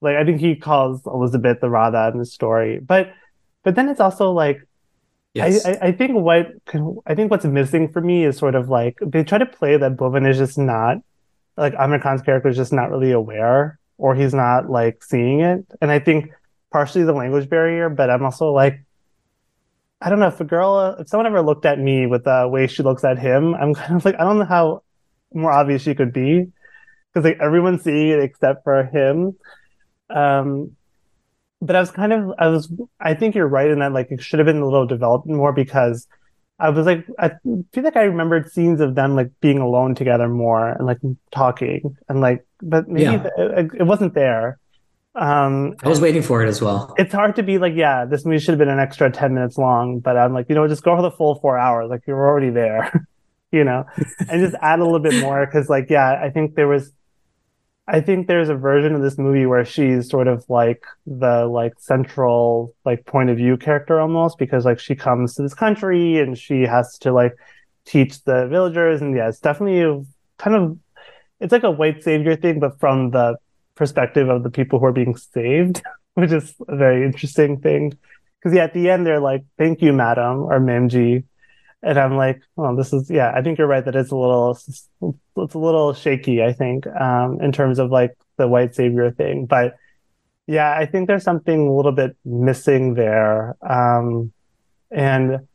Speaker 3: like I think he calls Elizabeth the Radha in the story, but but then it's also like yes. I, I, think what I think what's missing for me is sort of like they try to play that Bhuvan is just not like Aamir Khan's character is just not really aware or he's not like seeing it, and I think partially the language barrier, but I'm also like I don't know if a girl if someone ever looked at me with the way she looks at him, I'm kind of like I don't know how more obvious she could be because like everyone's seeing it except for him. Um, but I was kind of, I was, I think you're right in that like it should have been a little developed more because I was like, I feel like I remembered scenes of them like being alone together more and like talking and like, but maybe yeah. it, it, wasn't there. Um,
Speaker 5: I was waiting for it as well.
Speaker 3: It's hard to be like, yeah, this movie should have been an extra 10 minutes long, but I'm like, you know, just go for the full four hours. Like you're already there, you know, and just add a little bit more. Cause like, yeah, I think there was, I think there's a version of this movie where she's sort of like the like central like point of view character almost because like she comes to this country and she has to like teach the villagers and yeah it's definitely kind of it's like a white savior thing but from the perspective of the people who are being saved which is a very interesting thing because yeah at the end they're like thank you madam or memji and I'm like, well, this is yeah. I think you're right that it's a little it's a little shaky. I think um, in terms of like the white savior thing, but yeah, I think there's something a little bit missing there. Um, and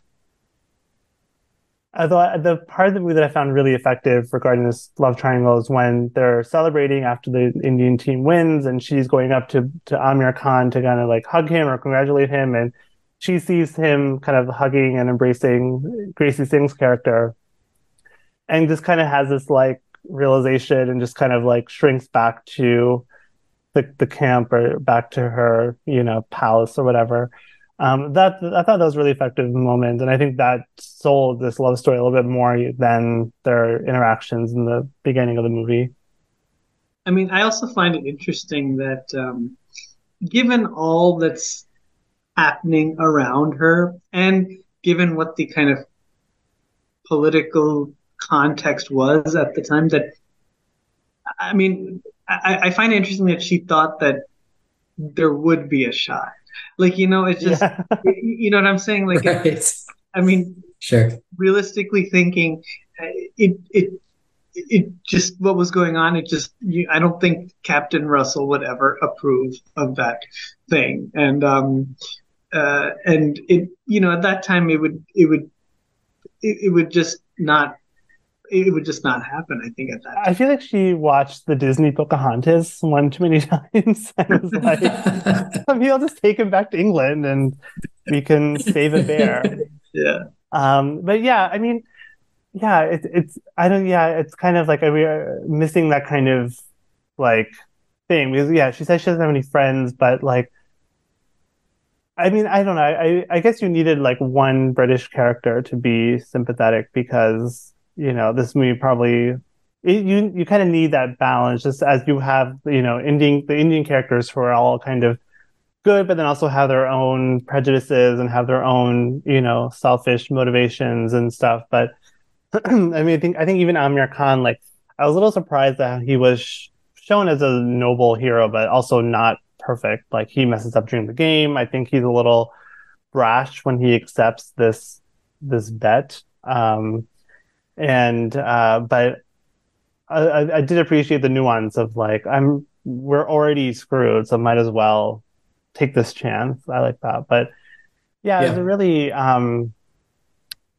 Speaker 3: although uh, the part of the movie that I found really effective regarding this love triangle is when they're celebrating after the Indian team wins, and she's going up to to Aamir Khan to kind of like hug him or congratulate him, and she sees him kind of hugging and embracing Gracie Singh's character and just kind of has this like realization and just kind of like shrinks back to the, the camp or back to her, you know, palace or whatever. Um, that I thought that was really effective moment, and I think that sold this love story a little bit more than their interactions in the beginning of the movie.
Speaker 4: I mean, I also find it interesting that um, given all that's happening around her, and given what the kind of political context was at the time, that I mean, I, I find it interesting that she thought that there would be a shot. Like, you know, it's just, yeah. you know what I'm saying? Like, right. it, I mean,
Speaker 5: sure.
Speaker 4: Realistically thinking, it, it, it just what was going on. It just you, I don't think Captain Russell would ever approve of that thing, and um, uh, and it you know at that time it would it would it, it would just not it would just not happen. I think at that. Time.
Speaker 3: I feel like she watched the Disney Pocahontas one too many times and was like, "Maybe I'll just take him back to England and we can save a bear."
Speaker 4: yeah.
Speaker 3: Um, but yeah, I mean, yeah, it's it's I don't yeah, it's kind of like we are missing that kind of like thing because yeah, she says she doesn't have any friends, but like. I mean, I don't know. I, I guess you needed like one British character to be sympathetic because you know, this movie probably it, you you kind of need that balance, just as you have you know Indian the Indian characters who are all kind of good, but then also have their own prejudices and have their own you know selfish motivations and stuff. But I mean, I think I think even Aamir Khan, like I was a little surprised that he was shown as a noble hero, but also not perfect. Like he messes up during the game. I think he's a little brash when he accepts this this bet. Um, and uh, but I, I did appreciate the nuance of like I'm we're already screwed, so might as well take this chance. I like that, but yeah, yeah. it's really um,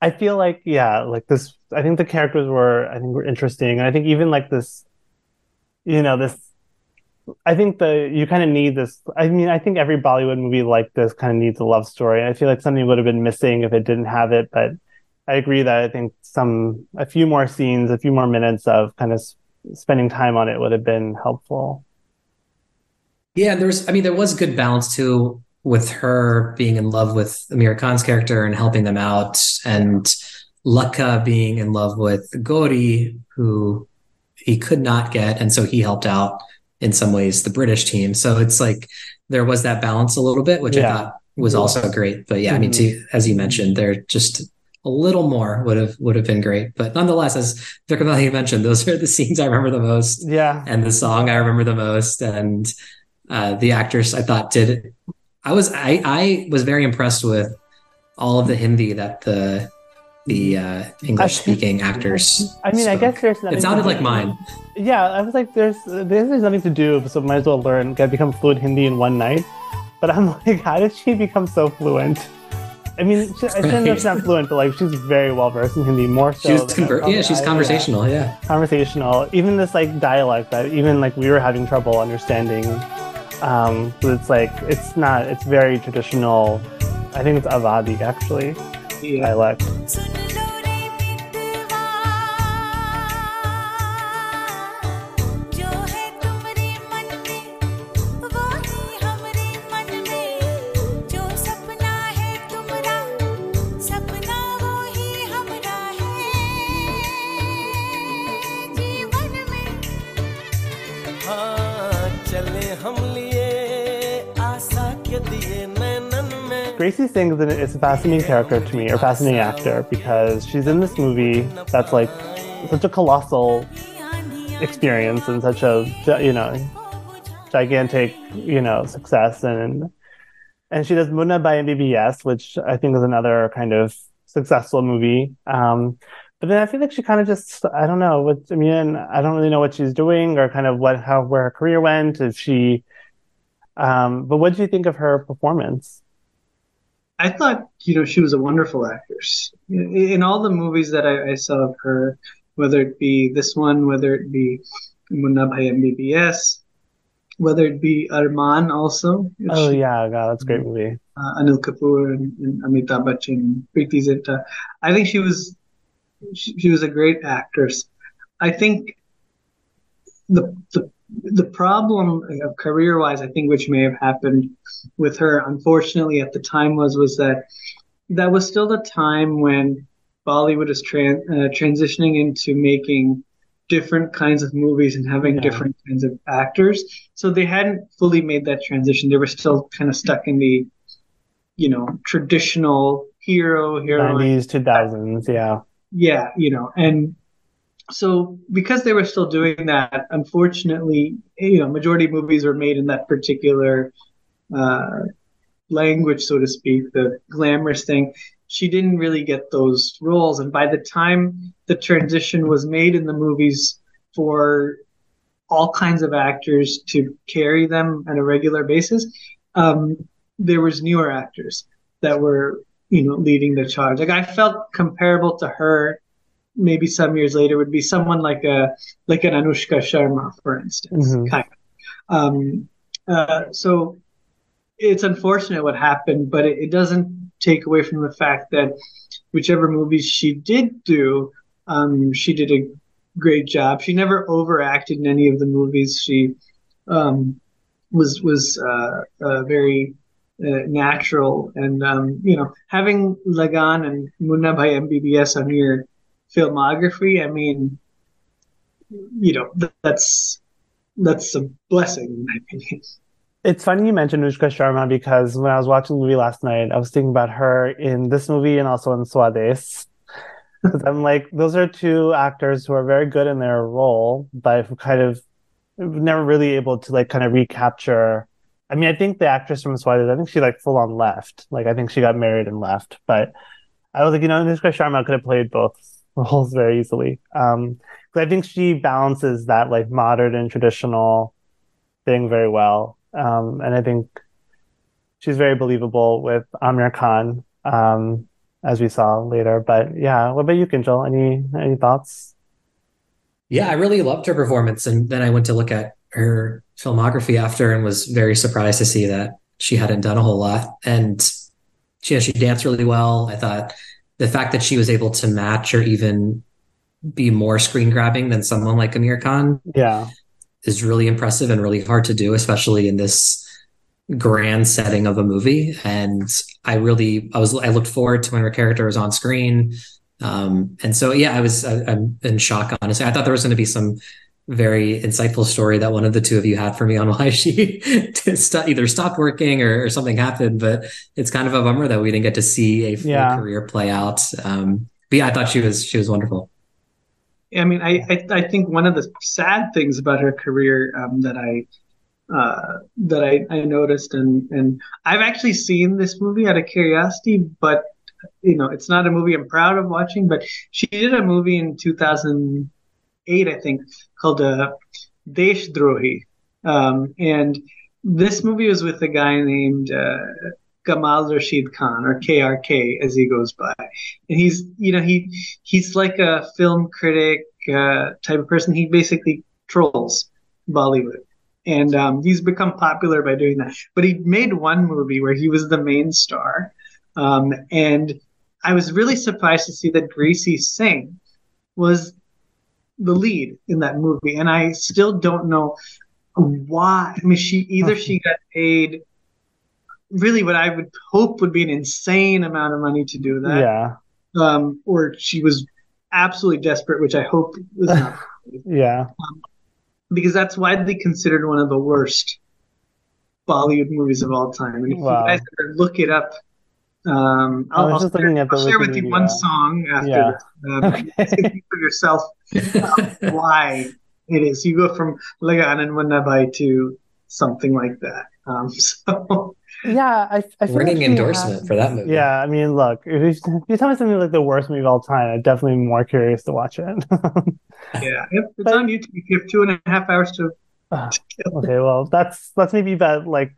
Speaker 3: I feel like yeah, like this. I think the characters were I think were interesting, and I think even like this, you know, this. I think the you kind of need this. I mean, I think every Bollywood movie like this kind of needs a love story. I feel like something would have been missing if it didn't have it, but I agree that I think some a few more scenes, a few more minutes of kind of spending time on it would have been helpful.
Speaker 5: Yeah, there's I mean there was a good balance too with her being in love with Aamir Khan's character and helping them out and Lakha being in love with Gauri who he could not get and so he helped out in some ways the British team. So it's like there was that balance a little bit which yeah. I thought was also great. But yeah, mm-hmm. I mean mm-hmm. to, as you mentioned, they're just a little more would have would have been great. But nonetheless, as Vikrum mentioned, those are the scenes I remember the most.
Speaker 3: Yeah.
Speaker 5: And the song I remember the most. And uh, the actors I thought did I was I I was very impressed with all of the Hindi that the the uh, English speaking actors.
Speaker 3: I mean, spoke. I guess there's
Speaker 5: nothing. It sounded like mine.
Speaker 3: Yeah, I was like, there's there's nothing to do, so might as well learn, get become fluent Hindi in one night. But I'm like, how did she become so fluent? I mean, she, I shouldn't right. not fluent, but like she's very well versed in Hindi, more so.
Speaker 5: She's conver- yeah, she's conversational. Yeah.
Speaker 3: yeah, conversational. Even this like dialect that even like we were having trouble understanding. Um, it's like it's not. It's very traditional. I think it's Awadhi actually yeah. dialect. Gracie Singh is a fascinating character to me, or fascinating actor, because she's in this movie that's like such a colossal experience and such a you know gigantic you know success and and she does Munna Bhai MBBS, which I think is another kind of successful movie. Um, but then I feel like she kind of just I don't know what I mean I don't really know what she's doing or kind of what how where her career went if she um, but what did you think of her performance?
Speaker 4: I thought, you know, she was a wonderful actress. In, all the movies that I, I, saw of her, whether it be this one, whether it be Munna Bhai MBBS, whether it be Armaan also.
Speaker 3: Oh, yeah, God, that's a great movie.
Speaker 4: Uh, Anil Kapoor and, and Amitabh Bachchan, Preity Zinta. I think she was she, she was a great actress. I think the, the the problem of career wise, I think, which may have happened with her, unfortunately, at the time was was that that was still the time when Bollywood is tran- uh, transitioning into making different kinds of movies and having yeah. different kinds of actors. So they hadn't fully made that transition. They were still kind of stuck in the, you know, traditional hero, hero.
Speaker 3: 90s, 2000s, yeah.
Speaker 4: Yeah, you know, and so because they were still doing that, unfortunately, you know, majority of movies were made in that particular uh, language, so to speak, the glamorous thing. She didn't really get those roles, and by the time the transition was made in the movies for all kinds of actors to carry them on a regular basis, um, there was newer actors that were, you know, leading the charge. Like I felt comparable to her maybe some years later would be someone like a like an Anushka Sharma, for instance, mm-hmm. kind of. Um, uh, so it's unfortunate what happened, but it, it, doesn't take away from the fact that whichever movies she did do, um, she did a great job. She never overacted in any of the movies. She um, was was uh, uh, very uh, natural, and um, you know, having Lagaan and Munna Bhai MBBS on your filmography, I mean, you know, that's that's a blessing in my opinion.
Speaker 3: It's funny you mentioned Anushka Sharma because when I was watching the movie last night, I was thinking about her in this movie and also in Swades. Because I'm like, those are two actors who are very good in their role, but kind of never really able to like kind of recapture. I mean, I think the actress from Swades, I think she like full on left. Like, I think she got married and left. But I was like, you know, Anushka Sharma could have played both roles very easily. Um, I think she balances that like modern and traditional thing very well. Um, and I think she's very believable with Aamir Khan, um, as we saw later. But yeah, what about you, Kinjal? Any any thoughts?
Speaker 5: Yeah, I really loved her performance, and then I went to look at her filmography after and was very surprised to see that she hadn't done a whole lot. And she, yeah, she danced really well. I thought the fact that she was able to match or even be more screen grabbing than someone like Aamir Khan,
Speaker 3: yeah,
Speaker 5: is really impressive and really hard to do, especially in this grand setting of a movie. And I really, I was, I looked forward to when her character was on screen. Um, and so, yeah, I was, I, am in shock, honestly. I thought there was going to be some very insightful story that one of the two of you had for me on why she either stopped working or, or, something happened. But it's kind of a bummer that we didn't get to see a full yeah. career play out. Um, but yeah, I thought she was she was wonderful.
Speaker 4: I mean, I, I, I think one of the sad things about her career um, that I uh, that I, I noticed, and and I've actually seen this movie out of curiosity, but you know, it's not a movie I'm proud of watching. But she did a movie in 2008, I think, called uh, Desh Drohi. Um, and this movie was with a guy named uh, Kamal Rashid Khan or KRK as he goes by. And he's, you know, he he's like a film critic uh, type of person. He basically trolls Bollywood. And um, he's become popular by doing that. But he made one movie where he was the main star. Um, and I was really surprised to see that Gracie Singh was the lead in that movie, and I still don't know why. I mean, she either she got paid really what I would hope would be an insane amount of money to do that,
Speaker 3: yeah,
Speaker 4: um, or she was absolutely desperate, which I hope was not.
Speaker 3: yeah, um,
Speaker 4: because that's widely considered one of the worst Bollywood movies of all time. And if wow. you guys look it up, um, I'll, I'll, share, I'll share, with you one song after yeah. Um, okay. for yourself why it is. You go from Lagaan and Munna Bhai to something like that. Um, so
Speaker 3: yeah, I, I
Speaker 5: ringing like endorsement has, for that movie.
Speaker 3: Yeah, I mean, look, if you, if you, tell me something like the worst movie of all time, I'm definitely be more curious to watch it.
Speaker 4: yeah, it's but, on YouTube. You have two and a half hours to.
Speaker 3: Uh, okay, well, that's that's maybe about like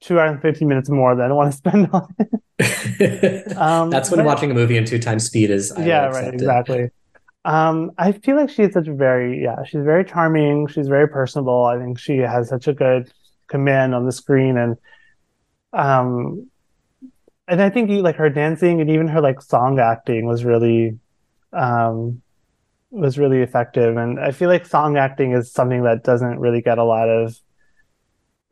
Speaker 3: two hours and 15 minutes more than I want to spend on
Speaker 5: it. um, That's when watching a movie in two times speed is.
Speaker 3: I yeah, right, exactly. Um, I feel like she's such a very, yeah, she's very charming. She's very personable. I think she has such a good command on the screen. And, um, and I think like her dancing and even her like song acting was really, um, was really effective. And I feel like song acting is something that doesn't really get a lot of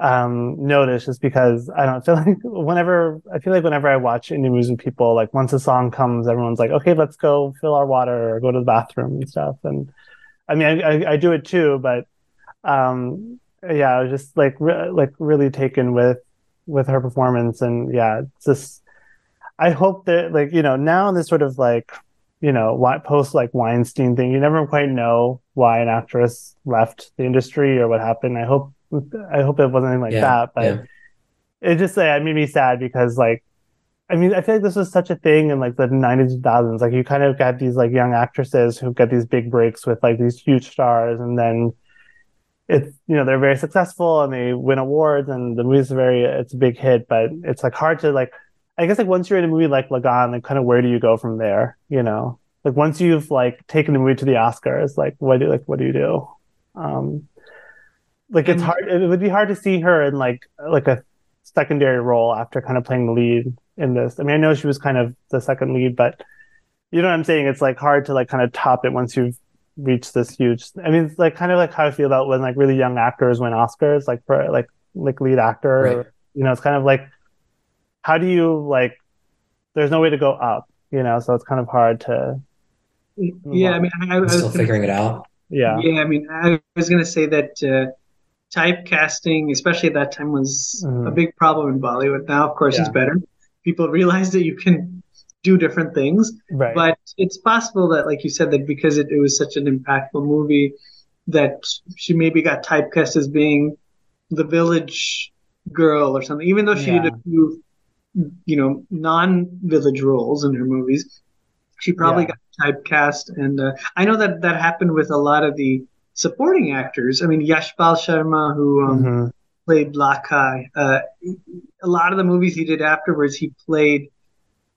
Speaker 3: um notice just because I don't feel like whenever I feel like whenever I watch indie movies with people, like once a song comes, everyone's like, okay, let's go fill our water or go to the bathroom and stuff. And I mean, I, I, I do it too, but um, yeah, I was just like re- like really taken with with her performance, and yeah, it's just I hope that like you know now in this sort of like you know post like Weinstein thing, you never quite know why an actress left the industry or what happened. I hope I hope it wasn't anything like yeah, that, but yeah. it just like it made me sad because like I mean, I feel like this was such a thing in like the 90s and thousands. Like you kind of got these like young actresses who get these big breaks with like these huge stars, and then it's you know they're very successful and they win awards, and the movie's very it's a big hit. But it's like hard to like, I guess like once you're in a movie like Lagaan, like kind of where do you go from there? You know, like once you've like taken the movie to the Oscars, like what do like what do you do? Um, like it's hard. It would be hard to see her in like like a secondary role after kind of playing the lead in this. I mean, I know she was kind of the second lead, but you know what I'm saying? It's like hard to like kind of top it once you've reached this huge. I mean, it's like kind of like how I feel about when like really young actors win Oscars, like for like like lead actor. Right. Or, you know, it's kind of like how do you like? There's no way to go up, you know, so it's kind of hard to.
Speaker 4: Yeah, I mean, I, I was
Speaker 5: still figuring it out.
Speaker 3: Yeah,
Speaker 4: yeah. I mean, I was going to say that. Uh, typecasting, especially at that time, was mm. a big problem in Bollywood. Now, of course, yeah. it's better. People realize that you can do different things.
Speaker 3: Right.
Speaker 4: But it's possible that, like you said, that because it, it was such an impactful movie, that she maybe got typecast as being the village girl or something, even though she yeah. did a few, you know, non-village roles in her movies. She probably yeah. got typecast, and uh, I know that that happened with a lot of the supporting actors. I mean, Yashpal Sharma, who um, mm-hmm. played Lakhai, uh, a lot of the movies he did afterwards, he played,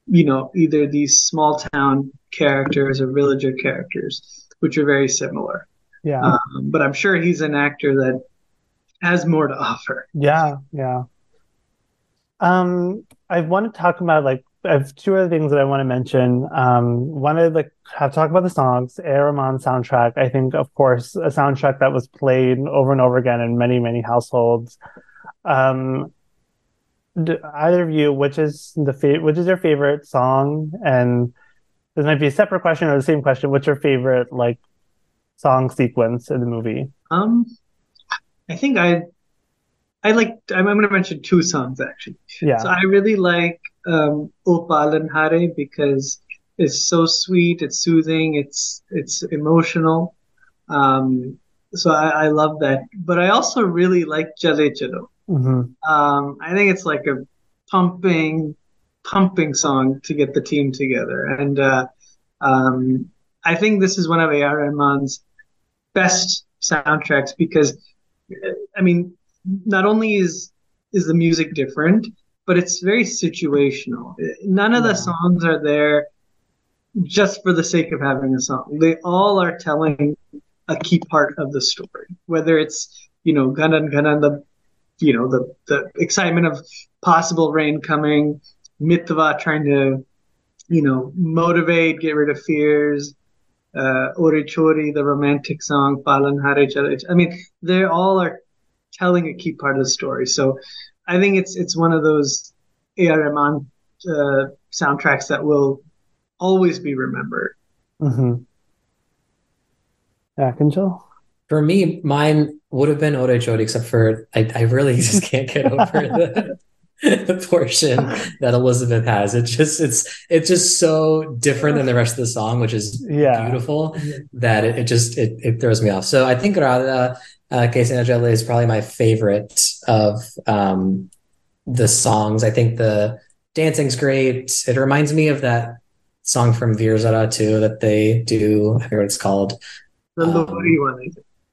Speaker 4: you know, either these small town characters or villager characters, which are very similar.
Speaker 3: Yeah. Um,
Speaker 4: but I'm sure he's an actor that has more to offer.
Speaker 3: Yeah, yeah. Um, I want to talk about like I have two other things that I want to mention. Um, one, I like have talk about the songs. A.R. Rahman soundtrack. I think, of course, a soundtrack that was played over and over again in many, many households. Um, do, either of you, which is the fa- which is your favorite song? And this might be a separate question or the same question. What's your favorite like song sequence in the movie?
Speaker 4: Um, I think I I like. I'm, I'm going to mention two songs actually.
Speaker 3: Yeah.
Speaker 4: So I really like um, O Paalanhaare because it's so sweet, it's soothing, it's it's emotional. Um, so I, I love that. But I also really like Chalo. Mm-hmm. Um, I think it's like a pumping, pumping song to get the team together, and uh, um, I think this is one of A.R. Rahman's best soundtracks because, I mean, not only is is the music different, but it's very situational. None of the songs are there just for the sake of having a song. They all are telling a key part of the story, whether it's you know Ghanan Ghanan the you know the the excitement of possible rain coming, Mitwa trying to you know motivate, get rid of fears. Uh, Ore Chori, the romantic song, Paalanhaare Chale. I mean, they all are telling a key part of the story. So I think it's it's one of those A.R. Rahman uh, soundtracks that will always be remembered.
Speaker 3: Mm-hmm. Yeah,
Speaker 5: For me, mine would have been Ore Chori, except for I, I really just can't get over the the portion that Elizabeth has. It's just it's it's just so different than the rest of the song, which is
Speaker 3: yeah.
Speaker 5: beautiful that it, it just it, it throws me off. So I think Radha uh, Najale is probably my favorite of um, the songs. I think the dancing's great. It reminds me of that song from Veer-Zaara too that they do. I forget what it's called.
Speaker 4: The um, one.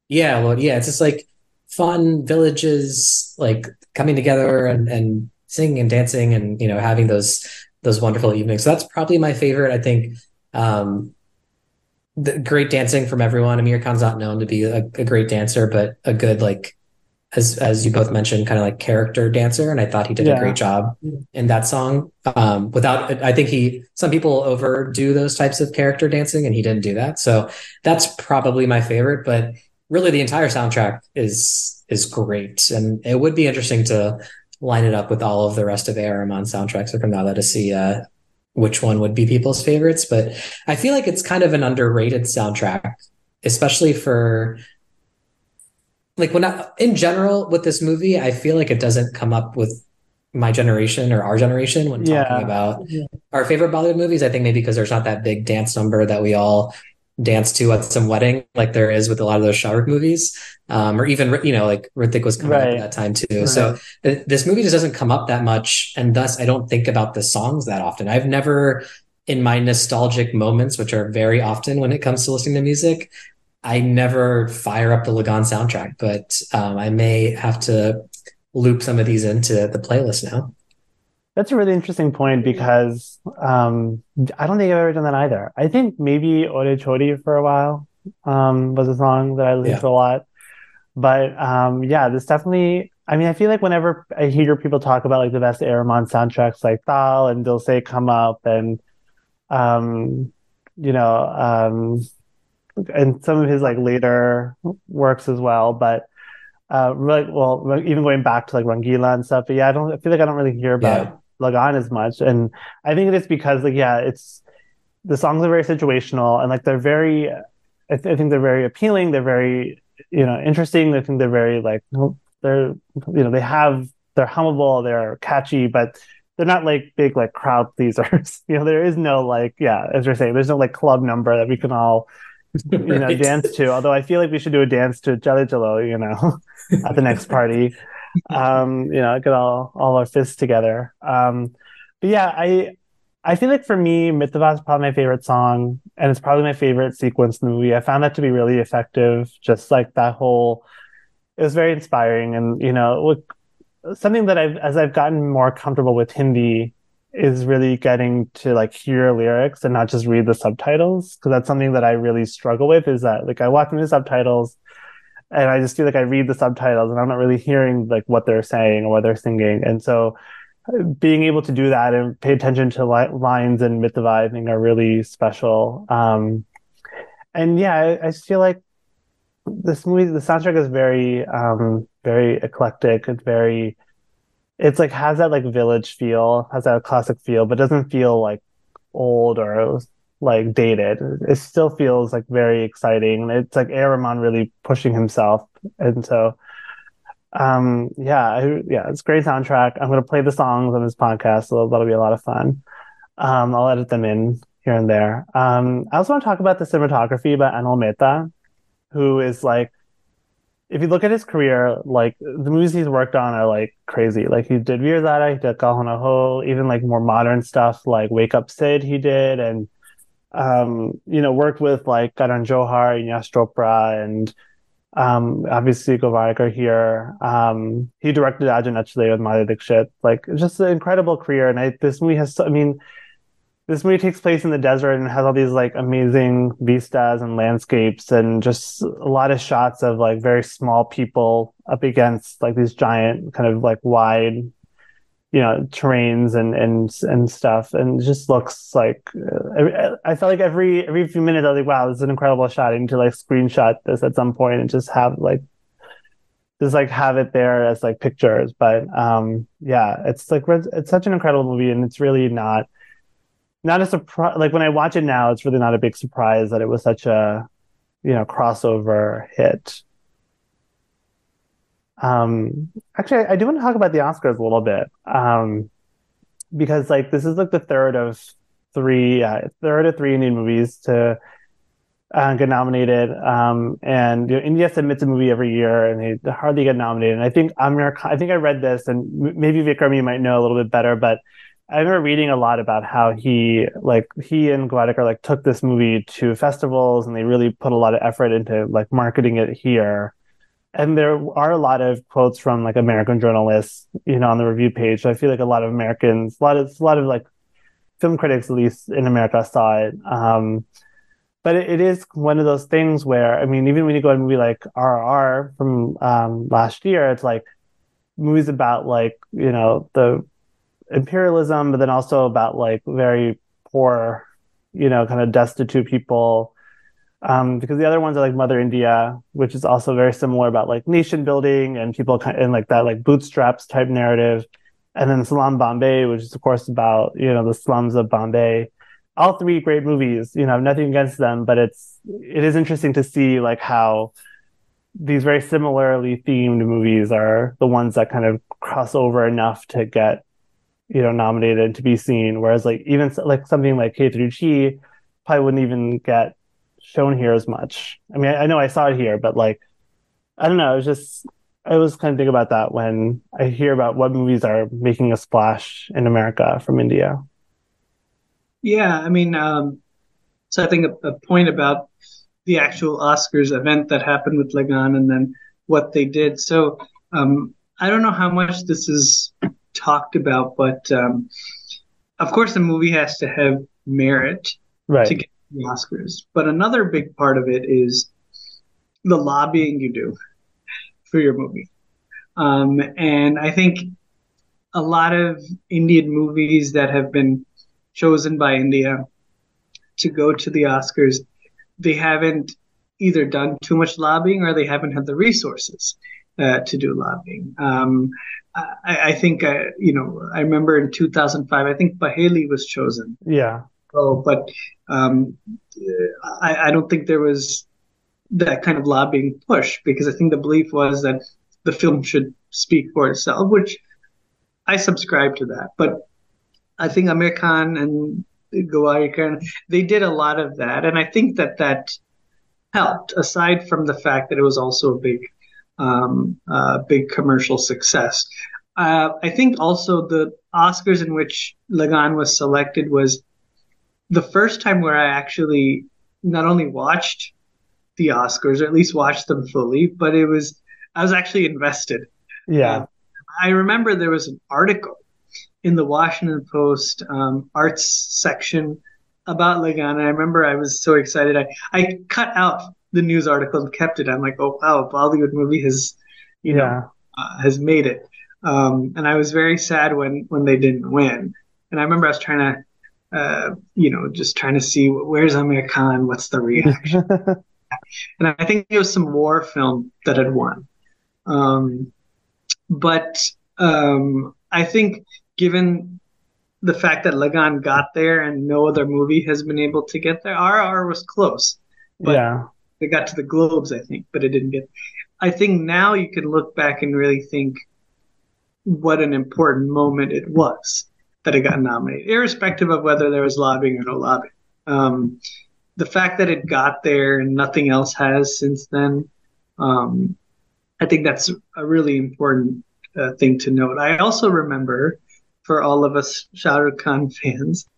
Speaker 5: Yeah, Lord, yeah. It's just like fun villages like coming together and, and singing and dancing and you know having those those wonderful evenings. So that's probably my favorite. I think um, the great dancing from everyone. Aamir Khan's not known to be a, a, great dancer, but a good like as as you both mentioned, kind of like character dancer, and I thought he did
Speaker 3: Yeah.
Speaker 5: a great job in that song. Um, without, I think he some people overdo those types of character dancing, and he didn't do that. So that's probably my favorite. But really, the entire soundtrack is is great, and it would be interesting to line it up with all of the rest of A.R. Rahman soundtracks from Nala to see uh, which one would be people's favorites. But I feel like it's kind of an underrated soundtrack, especially for like when I, in general with this movie, I feel like it doesn't come up with my generation or our generation when talking
Speaker 3: Yeah.
Speaker 5: about our favorite Bollywood movies. I think maybe because there's not that big dance number that we all dance to at some wedding, like there is with a lot of those Shah Rukh movies, um, or even you know like Hrithik was coming up at that time too. So th- this movie just doesn't come up that much, and thus I don't think about the songs that often. I've never, in my nostalgic moments, which are very often when it comes to listening to music, I never fire up the Lagaan soundtrack, but um, I may have to loop some of these into the playlist now.
Speaker 3: That's a really interesting point because um, I don't think I've ever done that either. I think maybe Ore Chori for a while um, was a song that I listened
Speaker 5: Yeah.
Speaker 3: to a lot. But um, yeah, this definitely, I mean, I feel like whenever I hear people talk about like the best A.R. Rahman soundtracks like Taal and Dil Se come up and, um, you know, um, and some of his like later works as well. But uh, really, well, even going back to like Rangeela and stuff. But yeah, I don't I feel like I don't really hear about
Speaker 5: Yeah.
Speaker 3: on as much, and I think it is because like yeah, it's the songs are very situational and like they're very. I, th- I think they're very appealing. They're very you know interesting. I think they're very like they're you know they have they're hummable. They're catchy, but they're not like big like crowd pleasers. you know, there is no like yeah, as you're saying, there's no like club number that we can all you know
Speaker 5: Right.
Speaker 3: dance to. Although I feel like we should do a dance to Chale Chalo, you know, at the next party. Um, you know, get all all our fists together. Um, but yeah, I I feel like for me, Mitwa is probably my favorite song, and it's probably my favorite sequence in the movie. I found that to be really effective. Just like that whole, it was very inspiring, and you know, look, something that I've as I've gotten more comfortable with Hindi is really getting to like hear lyrics and not just read the subtitles because that's something that I really struggle with. Is that like I watch the subtitles and I just feel like I read the subtitles and I'm not really hearing like what they're saying or what they're singing, and so being able to do that and pay attention to li- lines and Mitwa, I think are really special. Um, and yeah, I, I just feel like this movie, the soundtrack is very, um, very eclectic. It's very, it's like has that like village feel, has that classic feel, but doesn't feel like old or like dated. It still feels like very exciting. It's like A.R. Rahman really pushing himself, and so um yeah I, yeah it's great soundtrack i'm to play the songs on this podcast so that'll be a lot of fun um i'll edit them in here and there um i also want to talk about the cinematography by anil mehta who is like if you look at his career like the movies he's worked on are like crazy like he did Veer-Zaara, he did Kahuna Ho, even like more modern stuff like Wake Up Sid he did and um you know worked with like Karan Johar and Yash Chopra and um, obviously Gowariker here. Um, he directed Aaja Nachle with Madhuri Dixit. Like, just an incredible career. And I, this movie has, I mean, this movie takes place in the desert and has all these like amazing vistas and landscapes and just a lot of shots of like very small people up against like these giant kind of like wide you know terrains and and and stuff and it just looks like uh, I, I felt like every every few minutes I was like wow this is an incredible shot. I need to like screenshot this at some point and just have like just like have it there as like pictures. But um yeah it's like it's such an incredible movie and it's really not not a surprise like when I watch it now it's really not a big surprise that it was such a you know crossover hit um, actually, I do want to talk about the Oscars a little bit, um, because like this is like the third of three, uh, third of three Indian movies to uh, get nominated. Um, and you know, India submits a movie every year, and they hardly get nominated. And I think Aamir, Khan, I think I read this, and maybe Vikrum you might know a little bit better, but I remember reading a lot about how he like he and Gowariker like took this movie to festivals, and they really put a lot of effort into like marketing it here and there are a lot of quotes from like American journalists, you know, on the review page. So I feel like a lot of Americans, a lot of a lot of like film critics, at least in America, saw it. Um, but it, it is one of those things where I mean, even when you go to a movie like RRR from um, last year, it's like movies about like you know the imperialism, but then also about like very poor, you know, kind of destitute people. Um, because the other ones are like Mother India, which is also very similar about like nation building and people kind of, and like that like bootstraps type narrative, and then Salaam Bombay, which is of course about you know the slums of Bombay. All three great movies. You know, nothing against them, but it's it is interesting to see like how these very similarly themed movies are the ones that kind of cross over enough to get you know nominated to be seen whereas like even like something like K3G probably wouldn't even get shown here as much. I mean I, I, know i saw it here but like i don't know. It was just i was kind of thinking about that when i hear about what movies are making a splash in america from india.
Speaker 4: Yeah i mean um so i think a, a point about the actual oscars event that happened with lagaan and then what they did. So um i don't know how much this is talked about, but um, of course, the movie has to have merit
Speaker 3: right.
Speaker 4: to get the Oscars. But another big part of it is the lobbying you do for your movie. Um, and I think a lot of Indian movies that have been chosen by India to go to the Oscars, they haven't either done too much lobbying or they haven't had the resources uh, to do lobbying. Um, I, I think I, you know, I remember in 2005, I think Paheli was chosen.
Speaker 3: Yeah.
Speaker 4: Oh, but um, I, I don't think there was that kind of lobbying push because I think the belief was that the film should speak for itself, which I subscribe to that. But I think Aamir Khan and Gowariker, they did a lot of that. And I think that that helped, aside from the fact that it was also a big um, uh, big commercial success. Uh, I think also the Oscars in which Lagaan was selected was the first time where I actually not only watched the Oscars or at least watched them fully, but it was I was actually invested.
Speaker 3: Yeah,
Speaker 4: uh, I remember there was an article in the Washington Post um, arts section about Lagaan. I remember I was so excited. I, I cut out the news article and kept it. I'm like, oh wow, Bollywood movie has, you yeah. know, uh, has made it. Um, and I was very sad when when they didn't win. And I remember I was trying to, uh, you know, just trying to see where's Aamir Khan, what's the reaction. and I think it was some war film that had won. Um, but um, I think given the fact that Lagaan got there and no other movie has been able to get there, RRR was close. But
Speaker 3: yeah
Speaker 4: it got to the Globes, I think, but it didn't get. I think now you can look back and really think what an important moment it was that it got nominated, irrespective of whether there was lobbying or no lobbying. Um, the fact that it got there and nothing else has since then, um, I think that's a really important uh, thing to note. I also remember, for all of us Shah Rukh Khan fans,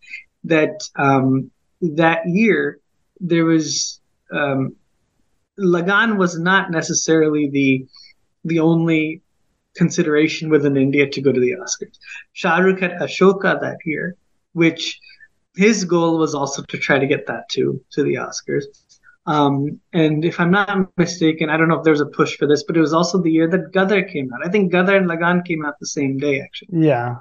Speaker 4: that um, that year there was um, Lagaan was not necessarily the the only consideration within India to go to the Oscars. Shah Rukh had Ashoka that year, which his goal was also to try to get that to to the Oscars. Um, and if I'm not mistaken, I don't know if there's a push for this, but it was also the year that Gadar came out. I think Gadar and Lagaan came out the same day, actually.
Speaker 3: Yeah.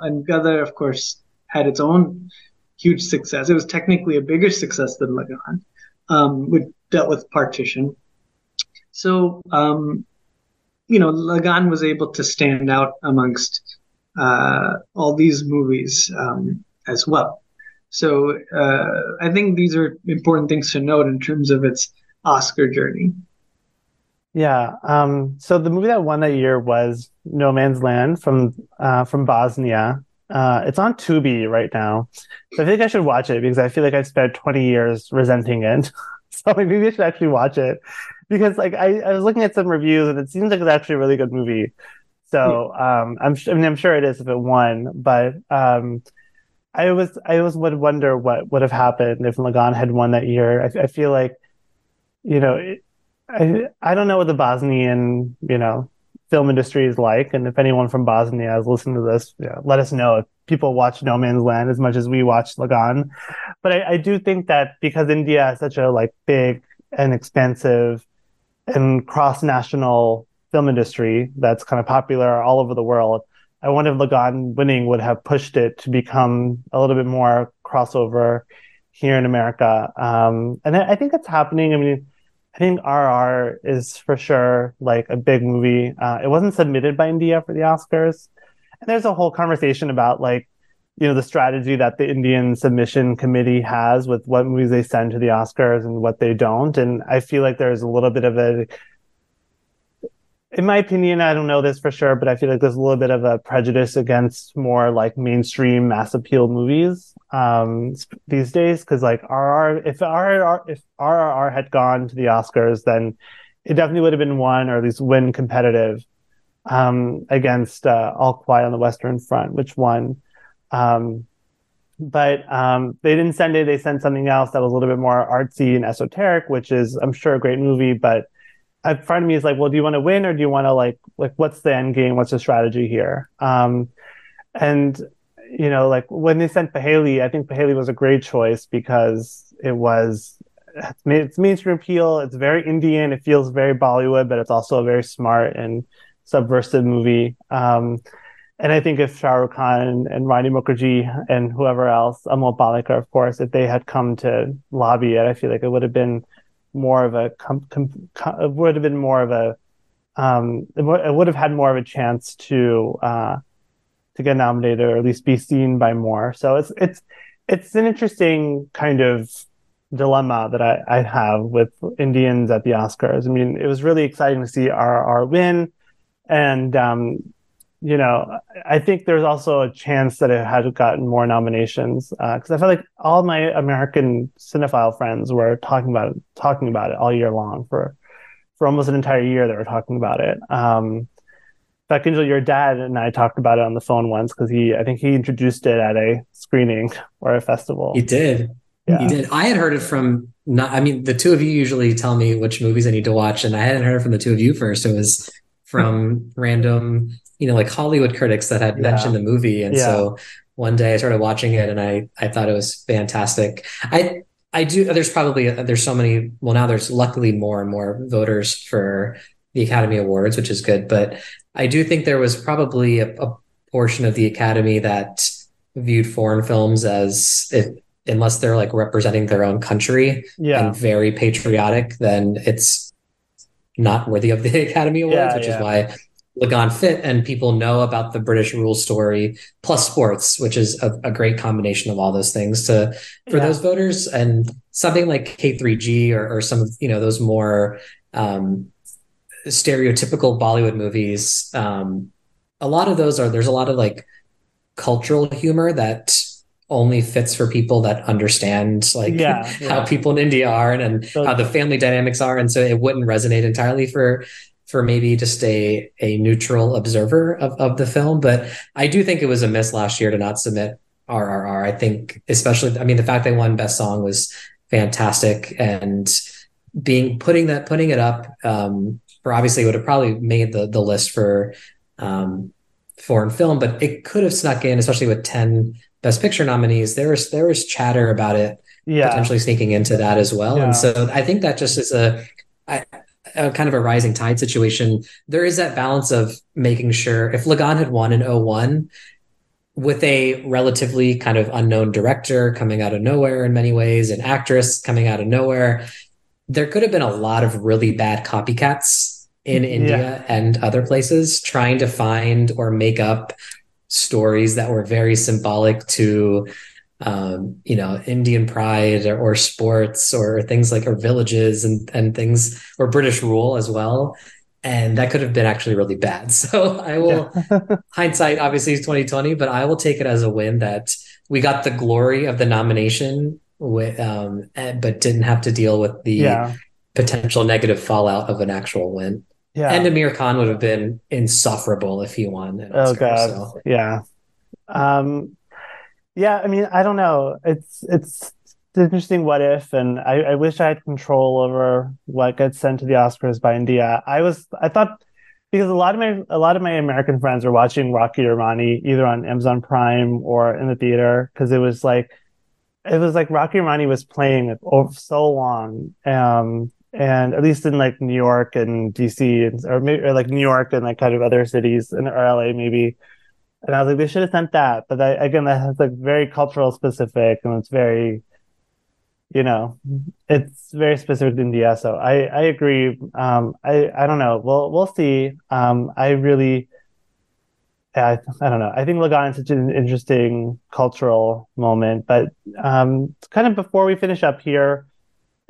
Speaker 4: And Gadar, of course, had its own huge success. It was technically a bigger success than Lagaan, um, with dealt with partition. So, um, you know, Lagaan was able to stand out amongst uh, all these movies um, as well. So uh, I think these are important things to note in terms of its Oscar journey.
Speaker 3: Yeah. Um, so the movie that won that year was No Man's Land from uh, from Bosnia. Uh, it's on Tubi right now. So I think I should watch it because I feel like I've spent 20 years resenting it. so maybe I should actually watch it because like I, I was looking at some reviews and it seems like it's actually a really good movie. So um, I'm I mean I'm sure it is if it won, but um, I was I always would wonder what would have happened if Lagaan had won that year. I, I feel like you know it, I I don't know what the Bosnian you know film industry is like. And if anyone from Bosnia is listening to this, you know, let us know if people watch No Man's Land as much as we watch Lagaan. But I, I do think that because India is such a like big and expansive and cross national film industry that's kind of popular all over the world, I wonder if Lagaan winning would have pushed it to become a little bit more crossover here in America. Um, and I, I think it's happening. I mean, I think RRR is for sure like a big movie. Uh, it wasn't submitted by India for the Oscars. And there's a whole conversation about like, you know, the strategy that the Indian submission committee has with what movies they send to the Oscars and what they don't. And I feel like there's a little bit of a in my opinion, I don't know this for sure, but I feel like there's a little bit of a prejudice against more like mainstream mass appeal movies um, these days. Because like RR, if RR, if RRR had gone to the Oscars, then it definitely would have been one or at least win competitive um, against uh, All Quiet on the Western Front, which won. Um, but um, they didn't send it. They sent something else that was a little bit more artsy and esoteric, which is, I'm sure, a great movie, but in front of me is like, well, do you want to win or do you want to like like what's the end game? What's the strategy here? Um, and you know, like when they sent Paheli, I think Paheli was a great choice because it was it's, it's mainstream appeal. It's very Indian. It feels very Bollywood, but it's also a very smart and subversive movie. Um, and I think if Shah Rukh Khan and, Rani Mukherjee and whoever else, Amol Palekar, of course, if they had come to lobby it, I feel like it would have been more of a com, com, com, would have been more of a um, it, w- it, would have had more of a chance to uh, to get nominated or at least be seen by more. So it's it's it's an interesting kind of dilemma that I, I have with Indians at the Oscars. I mean, it was really exciting to see our our win, and um, you know, I think there's also a chance that it had gotten more nominations because uh, I felt like all my American cinephile friends were talking about it, talking about it all year long for for almost an entire year. They were talking about it. Um, in fact, Kinjal, your dad and I talked about it on the phone once because he, I think he introduced it at a screening or a festival.
Speaker 5: He did. Yeah. He did. I had heard it from not. I mean, the two of you usually tell me which movies I need to watch, and I hadn't heard it from the two of you first. It was from random you know like Hollywood critics that had yeah. mentioned the movie, and yeah. so one day I started watching it and I I thought it was fantastic. I I do. There's probably there's so many. Well, now there's luckily more and more voters for the Academy Awards, which is good. But I do think there was probably a, a portion of the Academy that viewed foreign films as if unless they're like representing their own country yeah. and very patriotic, then it's not worthy of the Academy Awards, yeah, which yeah. is why Lagaan fit and people know about the British rule story plus sports, which is a, a great combination of all those things to for yeah. those voters and something like K3G or, or some of you know those more um, stereotypical Bollywood movies. Um, a lot of those are there's a lot of like cultural humor that only fits for people that understand like yeah, yeah. how people in India are and, and so, how the family dynamics are. And so it wouldn't resonate entirely for for maybe just a a neutral observer of, of the film. But I do think it was a miss last year to not submit RRR. I think especially I mean the fact they won best song was fantastic and being putting that putting it up um for obviously would have probably made the the list for um foreign film, but it could have snuck in, especially with 10 best picture nominees. There was there was chatter about it yeah. potentially sneaking into that as well. Yeah. And so I think that just is a I, a kind of a rising tide situation, there is that balance of making sure if Lagaan had won in 01 with a relatively kind of unknown director coming out of nowhere in many ways, an actress coming out of nowhere, there could have been a lot of really bad copycats in India yeah. and other places trying to find or make up stories that were very symbolic to um, you know, Indian pride or, or, sports or things like or villages and and things or British rule as well. And that could have been actually really bad. So I will yeah. hindsight obviously is 2020, but I will take it as a win that we got the glory of the nomination with um and, but didn't have to deal with the yeah. potential negative fallout of an actual win. Yeah. And Aamir Khan would have been insufferable if he won.
Speaker 3: Oh god. So. Yeah. Um yeah, I mean, I don't know. It's it's interesting what if, and I, I wish I had control over what gets sent to the Oscars by India. I was I thought because a lot of my a lot of my American friends are watching Rocky Rani either on Amazon Prime or in the theater because it was like it was like Rocky Rani was playing over so long, um, and at least in like New York and DC and or maybe or like New York and like kind of other cities and LA maybe. And I was like, they should have sent that, but that, again, that has like very cultural specific, and it's very you know, it's very specific to India. So I, I agree. Um, I, I don't know. We'll, we'll see. Um, I really, I, I don't know. I think Lagaan is such an interesting cultural moment, but, um, kind of before we finish up here,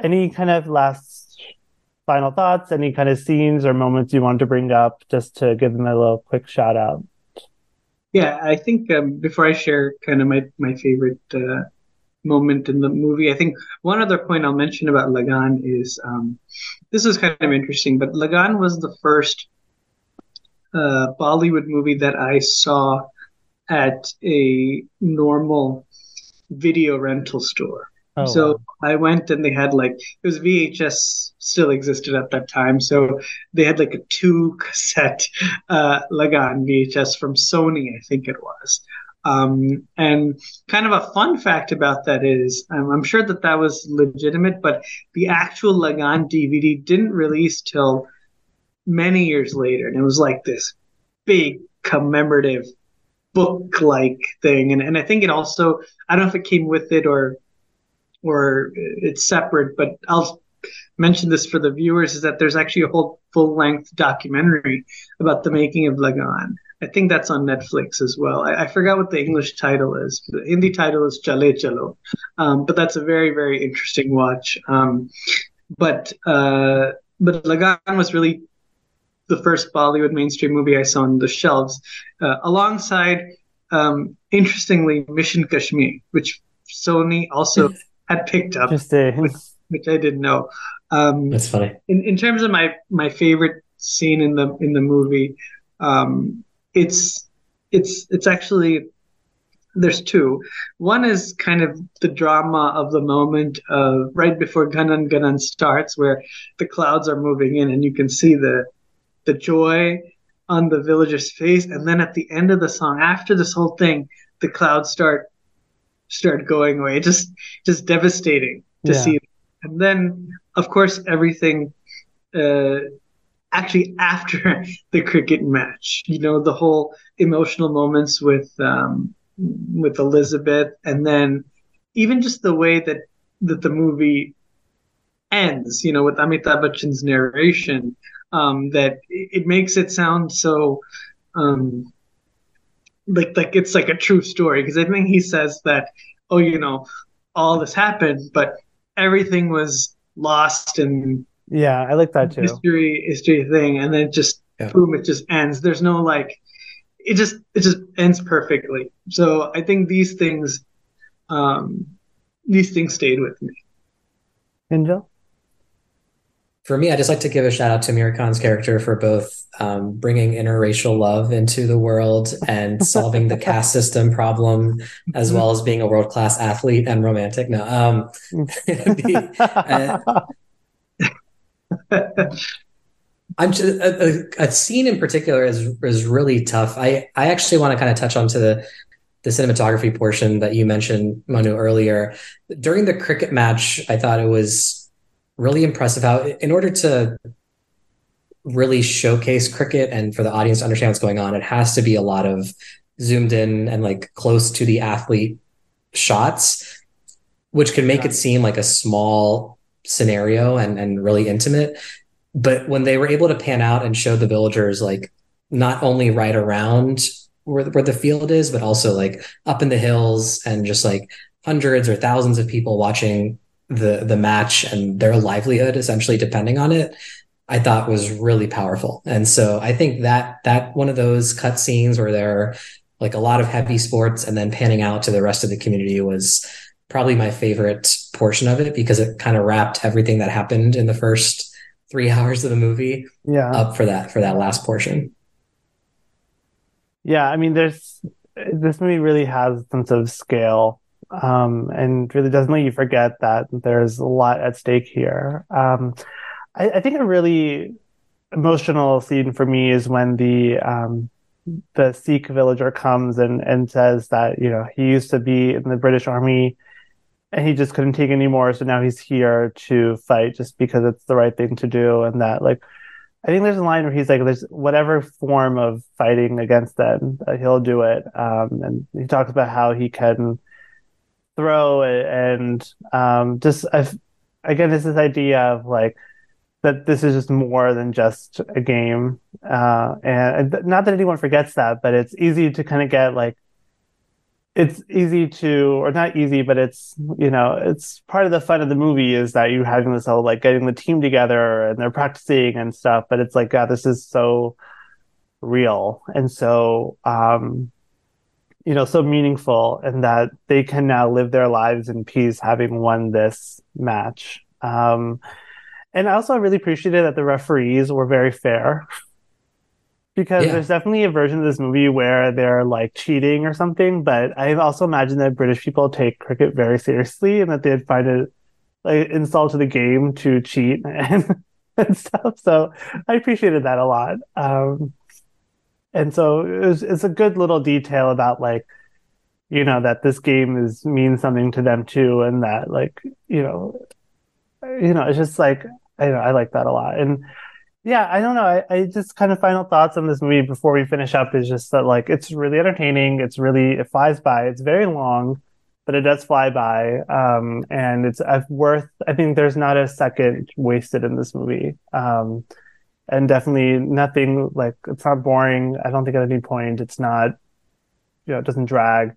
Speaker 3: any kind of last final thoughts, any kind of scenes or moments you want to bring up just to give them a little quick shout out?
Speaker 4: Yeah, I think um, before I share kind of my, my favorite uh, moment in the movie. I think one other point I'll mention about Lagaan is um, this is kind of interesting, but Lagaan was the first uh, Bollywood movie that I saw at a normal video rental store. Oh, so wow. I went and they had like it was VHS still existed at that time, so they had like a two cassette uh, Lagaan VHS from Sony, I think it was. Um, and kind of a fun fact about that is, um, I'm sure that that was legitimate, but the actual Lagaan DVD didn't release till many years later, and it was like this big commemorative book like thing. And and I think it also, I don't know if it came with it or or it's separate, but I'll mention this for the viewers is that there's actually a whole full length documentary about the making of Lagaan. I think that's on Netflix as well. I, I forgot what the English title is. The Hindi title is Chale Chalo, um, but that's a very very interesting watch. Um, but uh, but Lagaan was really the first Bollywood mainstream movie I saw on the shelves, uh, alongside um, interestingly Mission Kashmir, which Sony also had picked up, which, which, I didn't know.
Speaker 5: Um, That's funny.
Speaker 4: In, in terms of my my favorite scene in the in the movie, um, it's it's it's actually there's two. One is kind of the drama of the moment of right before Ghanan Ghanan starts, where the clouds are moving in and you can see the the joy on the villager's face, and then at the end of the song, after this whole thing, the clouds start start going away. just just devastating to yeah. see. And then, of course, everything uh, actually after the cricket match. You know, the whole emotional moments with um, with Elizabeth, and then even just the way that that the movie ends. You know, with Amitabh Bachchan's narration, um, that it, makes it sound so. Um, like like it's like a true story because I think he says that oh you know all this happened but everything was lost and
Speaker 3: yeah, I like that too.
Speaker 4: History, history thing, and then just yeah. boom, it just ends. There's no like, it just it just ends perfectly. So I think these things, um, these things stayed with me.
Speaker 3: Kinjal.
Speaker 5: For me, I just like to give a shout out to Aamir Khan's character for both um, bringing interracial love into the world and solving the caste system problem, as well as being a world class athlete and romantic. No, um, the, uh, I'm just, a, a, scene in particular is is really tough. I I actually want to kind of touch onto the the cinematography portion that you mentioned, Manu, earlier. During the cricket match, I thought it was really impressive how, in order to really showcase cricket and for the audience to understand what's going on, it has to be a lot of zoomed in and like close to the athlete shots, which can make it seem like a small scenario and and really intimate. But when they were able to pan out and show the villagers like not only right around where where the field is, but also like up in the hills and just like hundreds or thousands of people watching the the match and their livelihood essentially depending on it i thought was really powerful and so i think that that one of those cut scenes where there are like a lot of heavy sports and then panning out to the rest of the community was probably my favorite portion of it because it kind of wrapped everything that happened in the first three hours of the movie
Speaker 3: yeah.
Speaker 5: up for that for that last portion.
Speaker 3: Yeah, I mean, there's this movie really has a sense of scale, um, and really doesn't let you forget that there's a lot at stake here. Um, I, I think a really emotional scene for me is when the um, the Sikh villager comes and and says that you know he used to be in the British Army and he just couldn't take anymore, so now he's here to fight just because it's the right thing to do, and that like. I think there's a line where he's like, "There's whatever form of fighting against them, uh, he'll do it." Um, and he talks about how he can throw and um, just I've, again, it's this idea of like that this is just more than just a game. Uh, and not that anyone forgets that, but it's easy to kind of get like, it's easy to, or not easy, but it's, you know, it's part of the fun of the movie is that you're having this whole like getting the team together and they're practicing and stuff. But it's like, God, this is so real. And so, um, you know, so meaningful and that they can now live their lives in peace having won this match. Um, and I also really appreciated that the referees were very fair. because yeah. there's definitely a version of this movie where they're like cheating or something, but I also imagine that British people take cricket very seriously and that they'd find it like insult to the game to cheat and, and stuff. So I appreciated that a lot. Um, and so it was, it's a good little detail about like, you know, that this game is means something to them too, and that like, you know, you know, it's just like I know I like that a lot. And yeah, I don't know. I, I just kind of final thoughts on this movie before we finish up is just that like it's really entertaining. It's really it flies by. It's very long, but it does fly by. Um, and it's worth. I think there's not a second wasted in this movie. Um, and definitely nothing like it's not boring. I don't think at any point it's not. You know, it doesn't drag.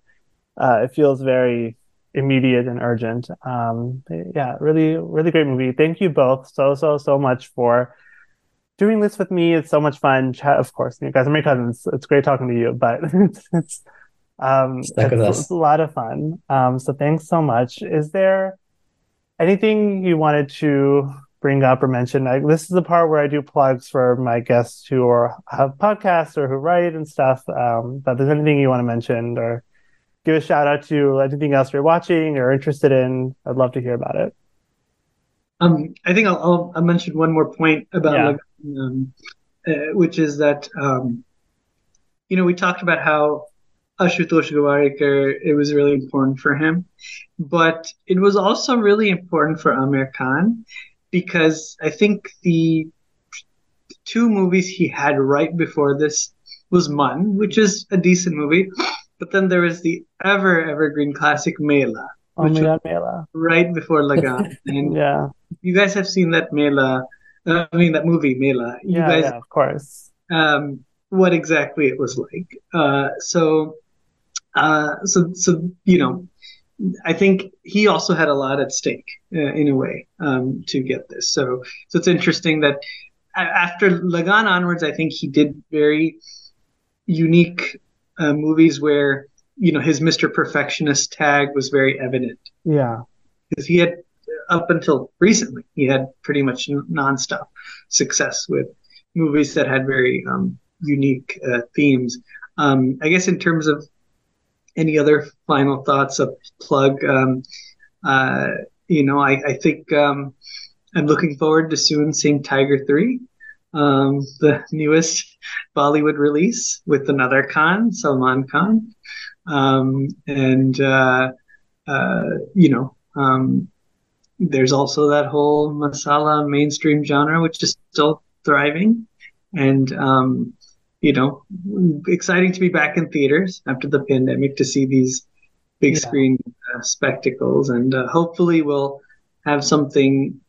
Speaker 3: Uh, it feels very immediate and urgent. Um, yeah, really, really great movie. Thank you both so, so, so much for doing this with me. It's so much fun. Chat, of course, you guys are my cousins. It's great talking to you, but it's, it's, um, it's, it's, a lot of fun. Um, so thanks so much. Is there anything you wanted to bring up or mention? I, this is the part where I do plugs for my guests who are, have podcasts or who write and stuff. Um, but if there's anything you want to mention or give a shout out to anything else you're watching or interested in, I'd love to hear about it.
Speaker 4: Um, I think I'll, I'll, I'll, mention one more point about, yeah. like, um, uh, which is that, um, you know, we talked about how Ashutosh Gowariker, it was really important for him, but it was also really important for Aamir Khan because I think the two movies he had right before this was Mann, which is a decent movie, but then there was the ever evergreen classic Mela.
Speaker 3: Oh my god, Mela!
Speaker 4: Right before Lagaan, and
Speaker 3: yeah,
Speaker 4: you guys have seen that Mela. Uh, I mean that movie Mela. You
Speaker 3: yeah,
Speaker 4: guys,
Speaker 3: yeah, of course.
Speaker 4: Um, what exactly it was like. Uh, so, uh, so, so you know, I think he also had a lot at stake uh, in a way um, to get this. So, so it's interesting that after Lagaan onwards, I think he did very unique uh, movies where you know his Mr. Perfectionist tag was very evident.
Speaker 3: Yeah,
Speaker 4: because he had up until recently he had pretty much nonstop success with movies that had very um, unique uh, themes. Um, I guess in terms of any other final thoughts, a plug. Um, uh, you know, I, I think um, I'm looking forward to soon seeing Tiger Three um, the newest Bollywood release with another Khan, Salman Khan. Um, and, uh, uh, you know, um, there's also that whole masala mainstream genre, which is still thriving. And, um, you know, exciting to be back in theaters after the pandemic to see these big yeah. screen uh, spectacles. And uh, hopefully we'll have something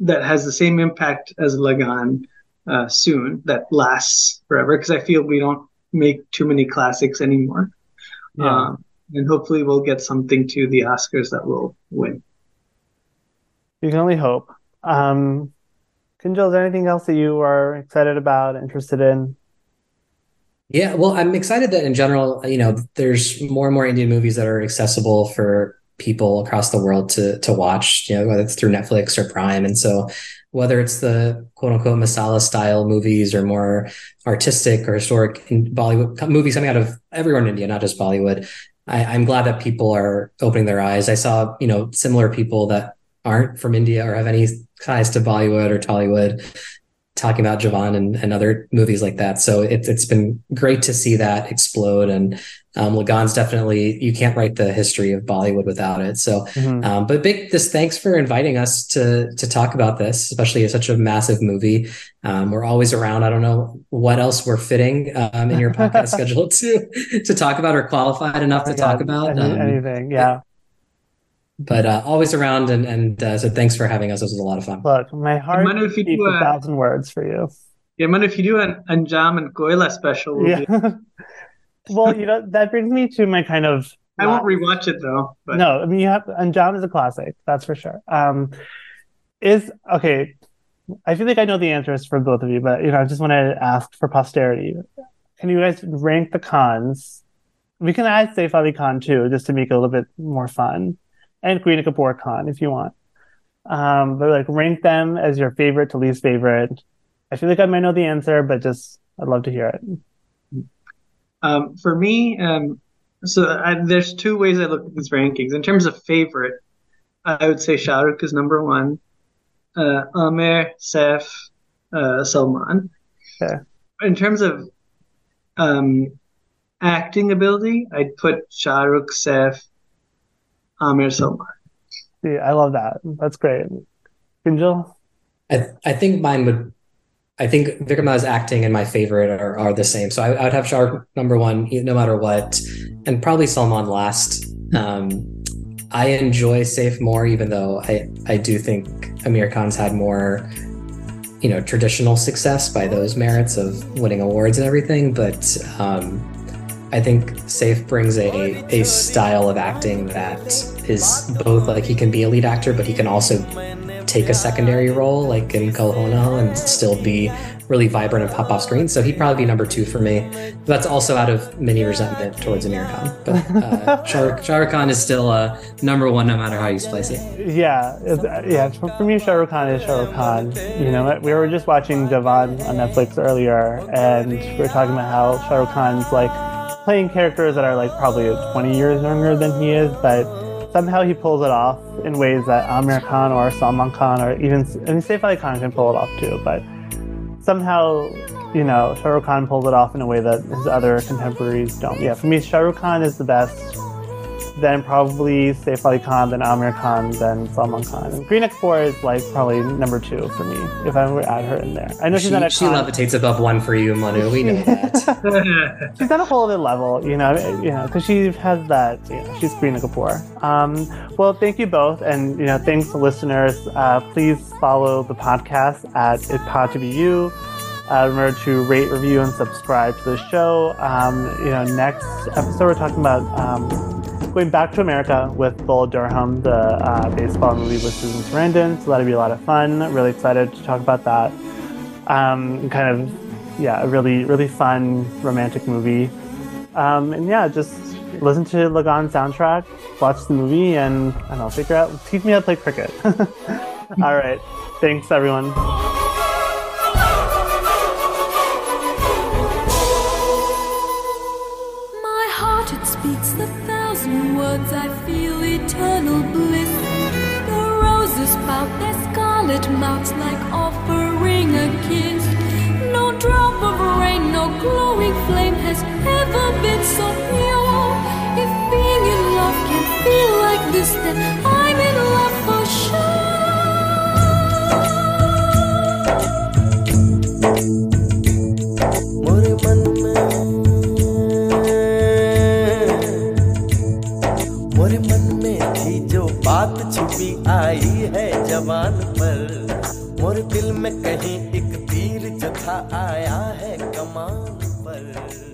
Speaker 4: that has the same impact as Lagaan uh, soon that lasts forever because I feel we don't make too many classics anymore. Yeah. Um, and hopefully we'll get something to the Oscars that will win.
Speaker 3: You can only hope. Um, Kinjal, is there anything else that you are excited about, interested in?
Speaker 5: Yeah, well, I'm excited that in general, you know, there's more and more Indian movies that are accessible for people across the world to to watch, you know, whether it's through Netflix or Prime. And so whether it's the quote unquote masala style movies or more artistic or historic Bollywood movies coming out of everywhere in India, not just Bollywood. I, am glad that people are opening their eyes. I saw, you know, similar people that aren't from India or have any ties to Bollywood or Tollywood talking about Jawan and, and other movies like that. So it's it's been great to see that explode. And um, Lagaan's definitely you can't write the history of Bollywood without it. So, mm-hmm. um, but big this thanks for inviting us to to talk about this, especially such a massive movie. Um, we're always around. I don't know what else we're fitting um, in your podcast schedule to to talk about or qualified enough oh to God, talk about.
Speaker 3: Any, um, anything, yeah
Speaker 5: but uh, always around and and uh, so thanks for having us. This was a lot of fun.
Speaker 3: Look, my heart I if you do a thousand words for you.
Speaker 4: Yeah, man, if you do an Anjaam and Koyla special, we'll
Speaker 3: yeah. well, you know that brings me to my kind of.
Speaker 4: I won't rewatch it though.
Speaker 3: But... No, I mean you have Anjaam is a classic, that's for sure. Um, is okay. I feel like I know the answers for both of you, but you know I just want to ask for posterity. Can you guys rank the Khans We can add Saif Ali Khan too, just to make it a little bit more fun and Kareena Kapoor Khan if you want. Um, but like rank them as your favorite to least favorite. I feel like I might know the answer, but just I'd love to hear it.
Speaker 4: Um, for me, um, so I, there's two ways I look at these rankings. In terms of favorite, I would say Shah Rukh is number one. Uh, Aamir, Saif, uh, Salman.
Speaker 3: Okay.
Speaker 4: In terms of um, acting ability, I'd put Shah Rukh, Saif, Aamir Salman.
Speaker 3: Yeah, I love that. That's great. Kinjal?
Speaker 5: I, I think mine would I think Vikrum's acting and my favorite are, are the same. So I, I would have Shah number one, no matter what, and probably Salman last. Um, I enjoy Saif more, even though I, I do think Aamir Khan's had more, you know, traditional success by those merits of winning awards and everything. But um, I think Saif brings a, a style of acting that is both like he can be a lead actor, but he can also take a secondary role like in Kal Ho Naa and still be really vibrant and pop off screen. So he'd probably be number two for me. That's also out of many resentment towards Aamir Khan. But uh, Shah, Rukh Khan is still uh, number one no matter how you slice it.
Speaker 3: Yeah, yeah. For me, Shah Rukh Khan is Shah Rukh Khan. You know, we were just watching Jawan on Netflix earlier, and we were talking about how Shah Rukh Khan's like playing characters that are like probably 20 years younger than he is, but somehow he pulls it off in ways that Aamir Khan or Salman Khan or even and Saif Ali Khan can pull it off too. But somehow, you know, Shah Rukh Khan pulls it off in a way that his other contemporaries don't. Yeah, for me, Shah Rukh Khan is the best then probably Saif Ali Khan, then Aamir Khan, then Salman Khan. And Kareena Kapoor is like probably number two for me if I were to add her in there. I know she's
Speaker 5: she,
Speaker 3: on a
Speaker 5: she levitates above one for you, Manu. We know
Speaker 3: that. she's on a whole other level, you know, you know, because she has that. You know, she's Kareena Kapoor. Um, well, thank you both, and you know, thanks to listeners. Uh, please follow the podcast at It Pod to Be You. Uh, remember to rate, review, and subscribe to the show. Um, you know, next episode we're talking about um, going back to America with Bull Durham, the uh, baseball movie with Susan Sarandon. So that'll be a lot of fun. Really excited to talk about that. Um, kind of, yeah, a really, really fun romantic movie. Um, and yeah, just listen to Lagaan soundtrack, watch the movie, and I don't know, figure out, teach me how to play cricket. All right. Thanks, everyone. scarlet mouths like offering a kiss. No drop of rain, no glowing flame has ever been so pure. If being in love can feel like this, then I'm in love for sure. छुपी आई है जवान पर। मोर दिल में कहीं एक तीर जो था आया है कमान पर।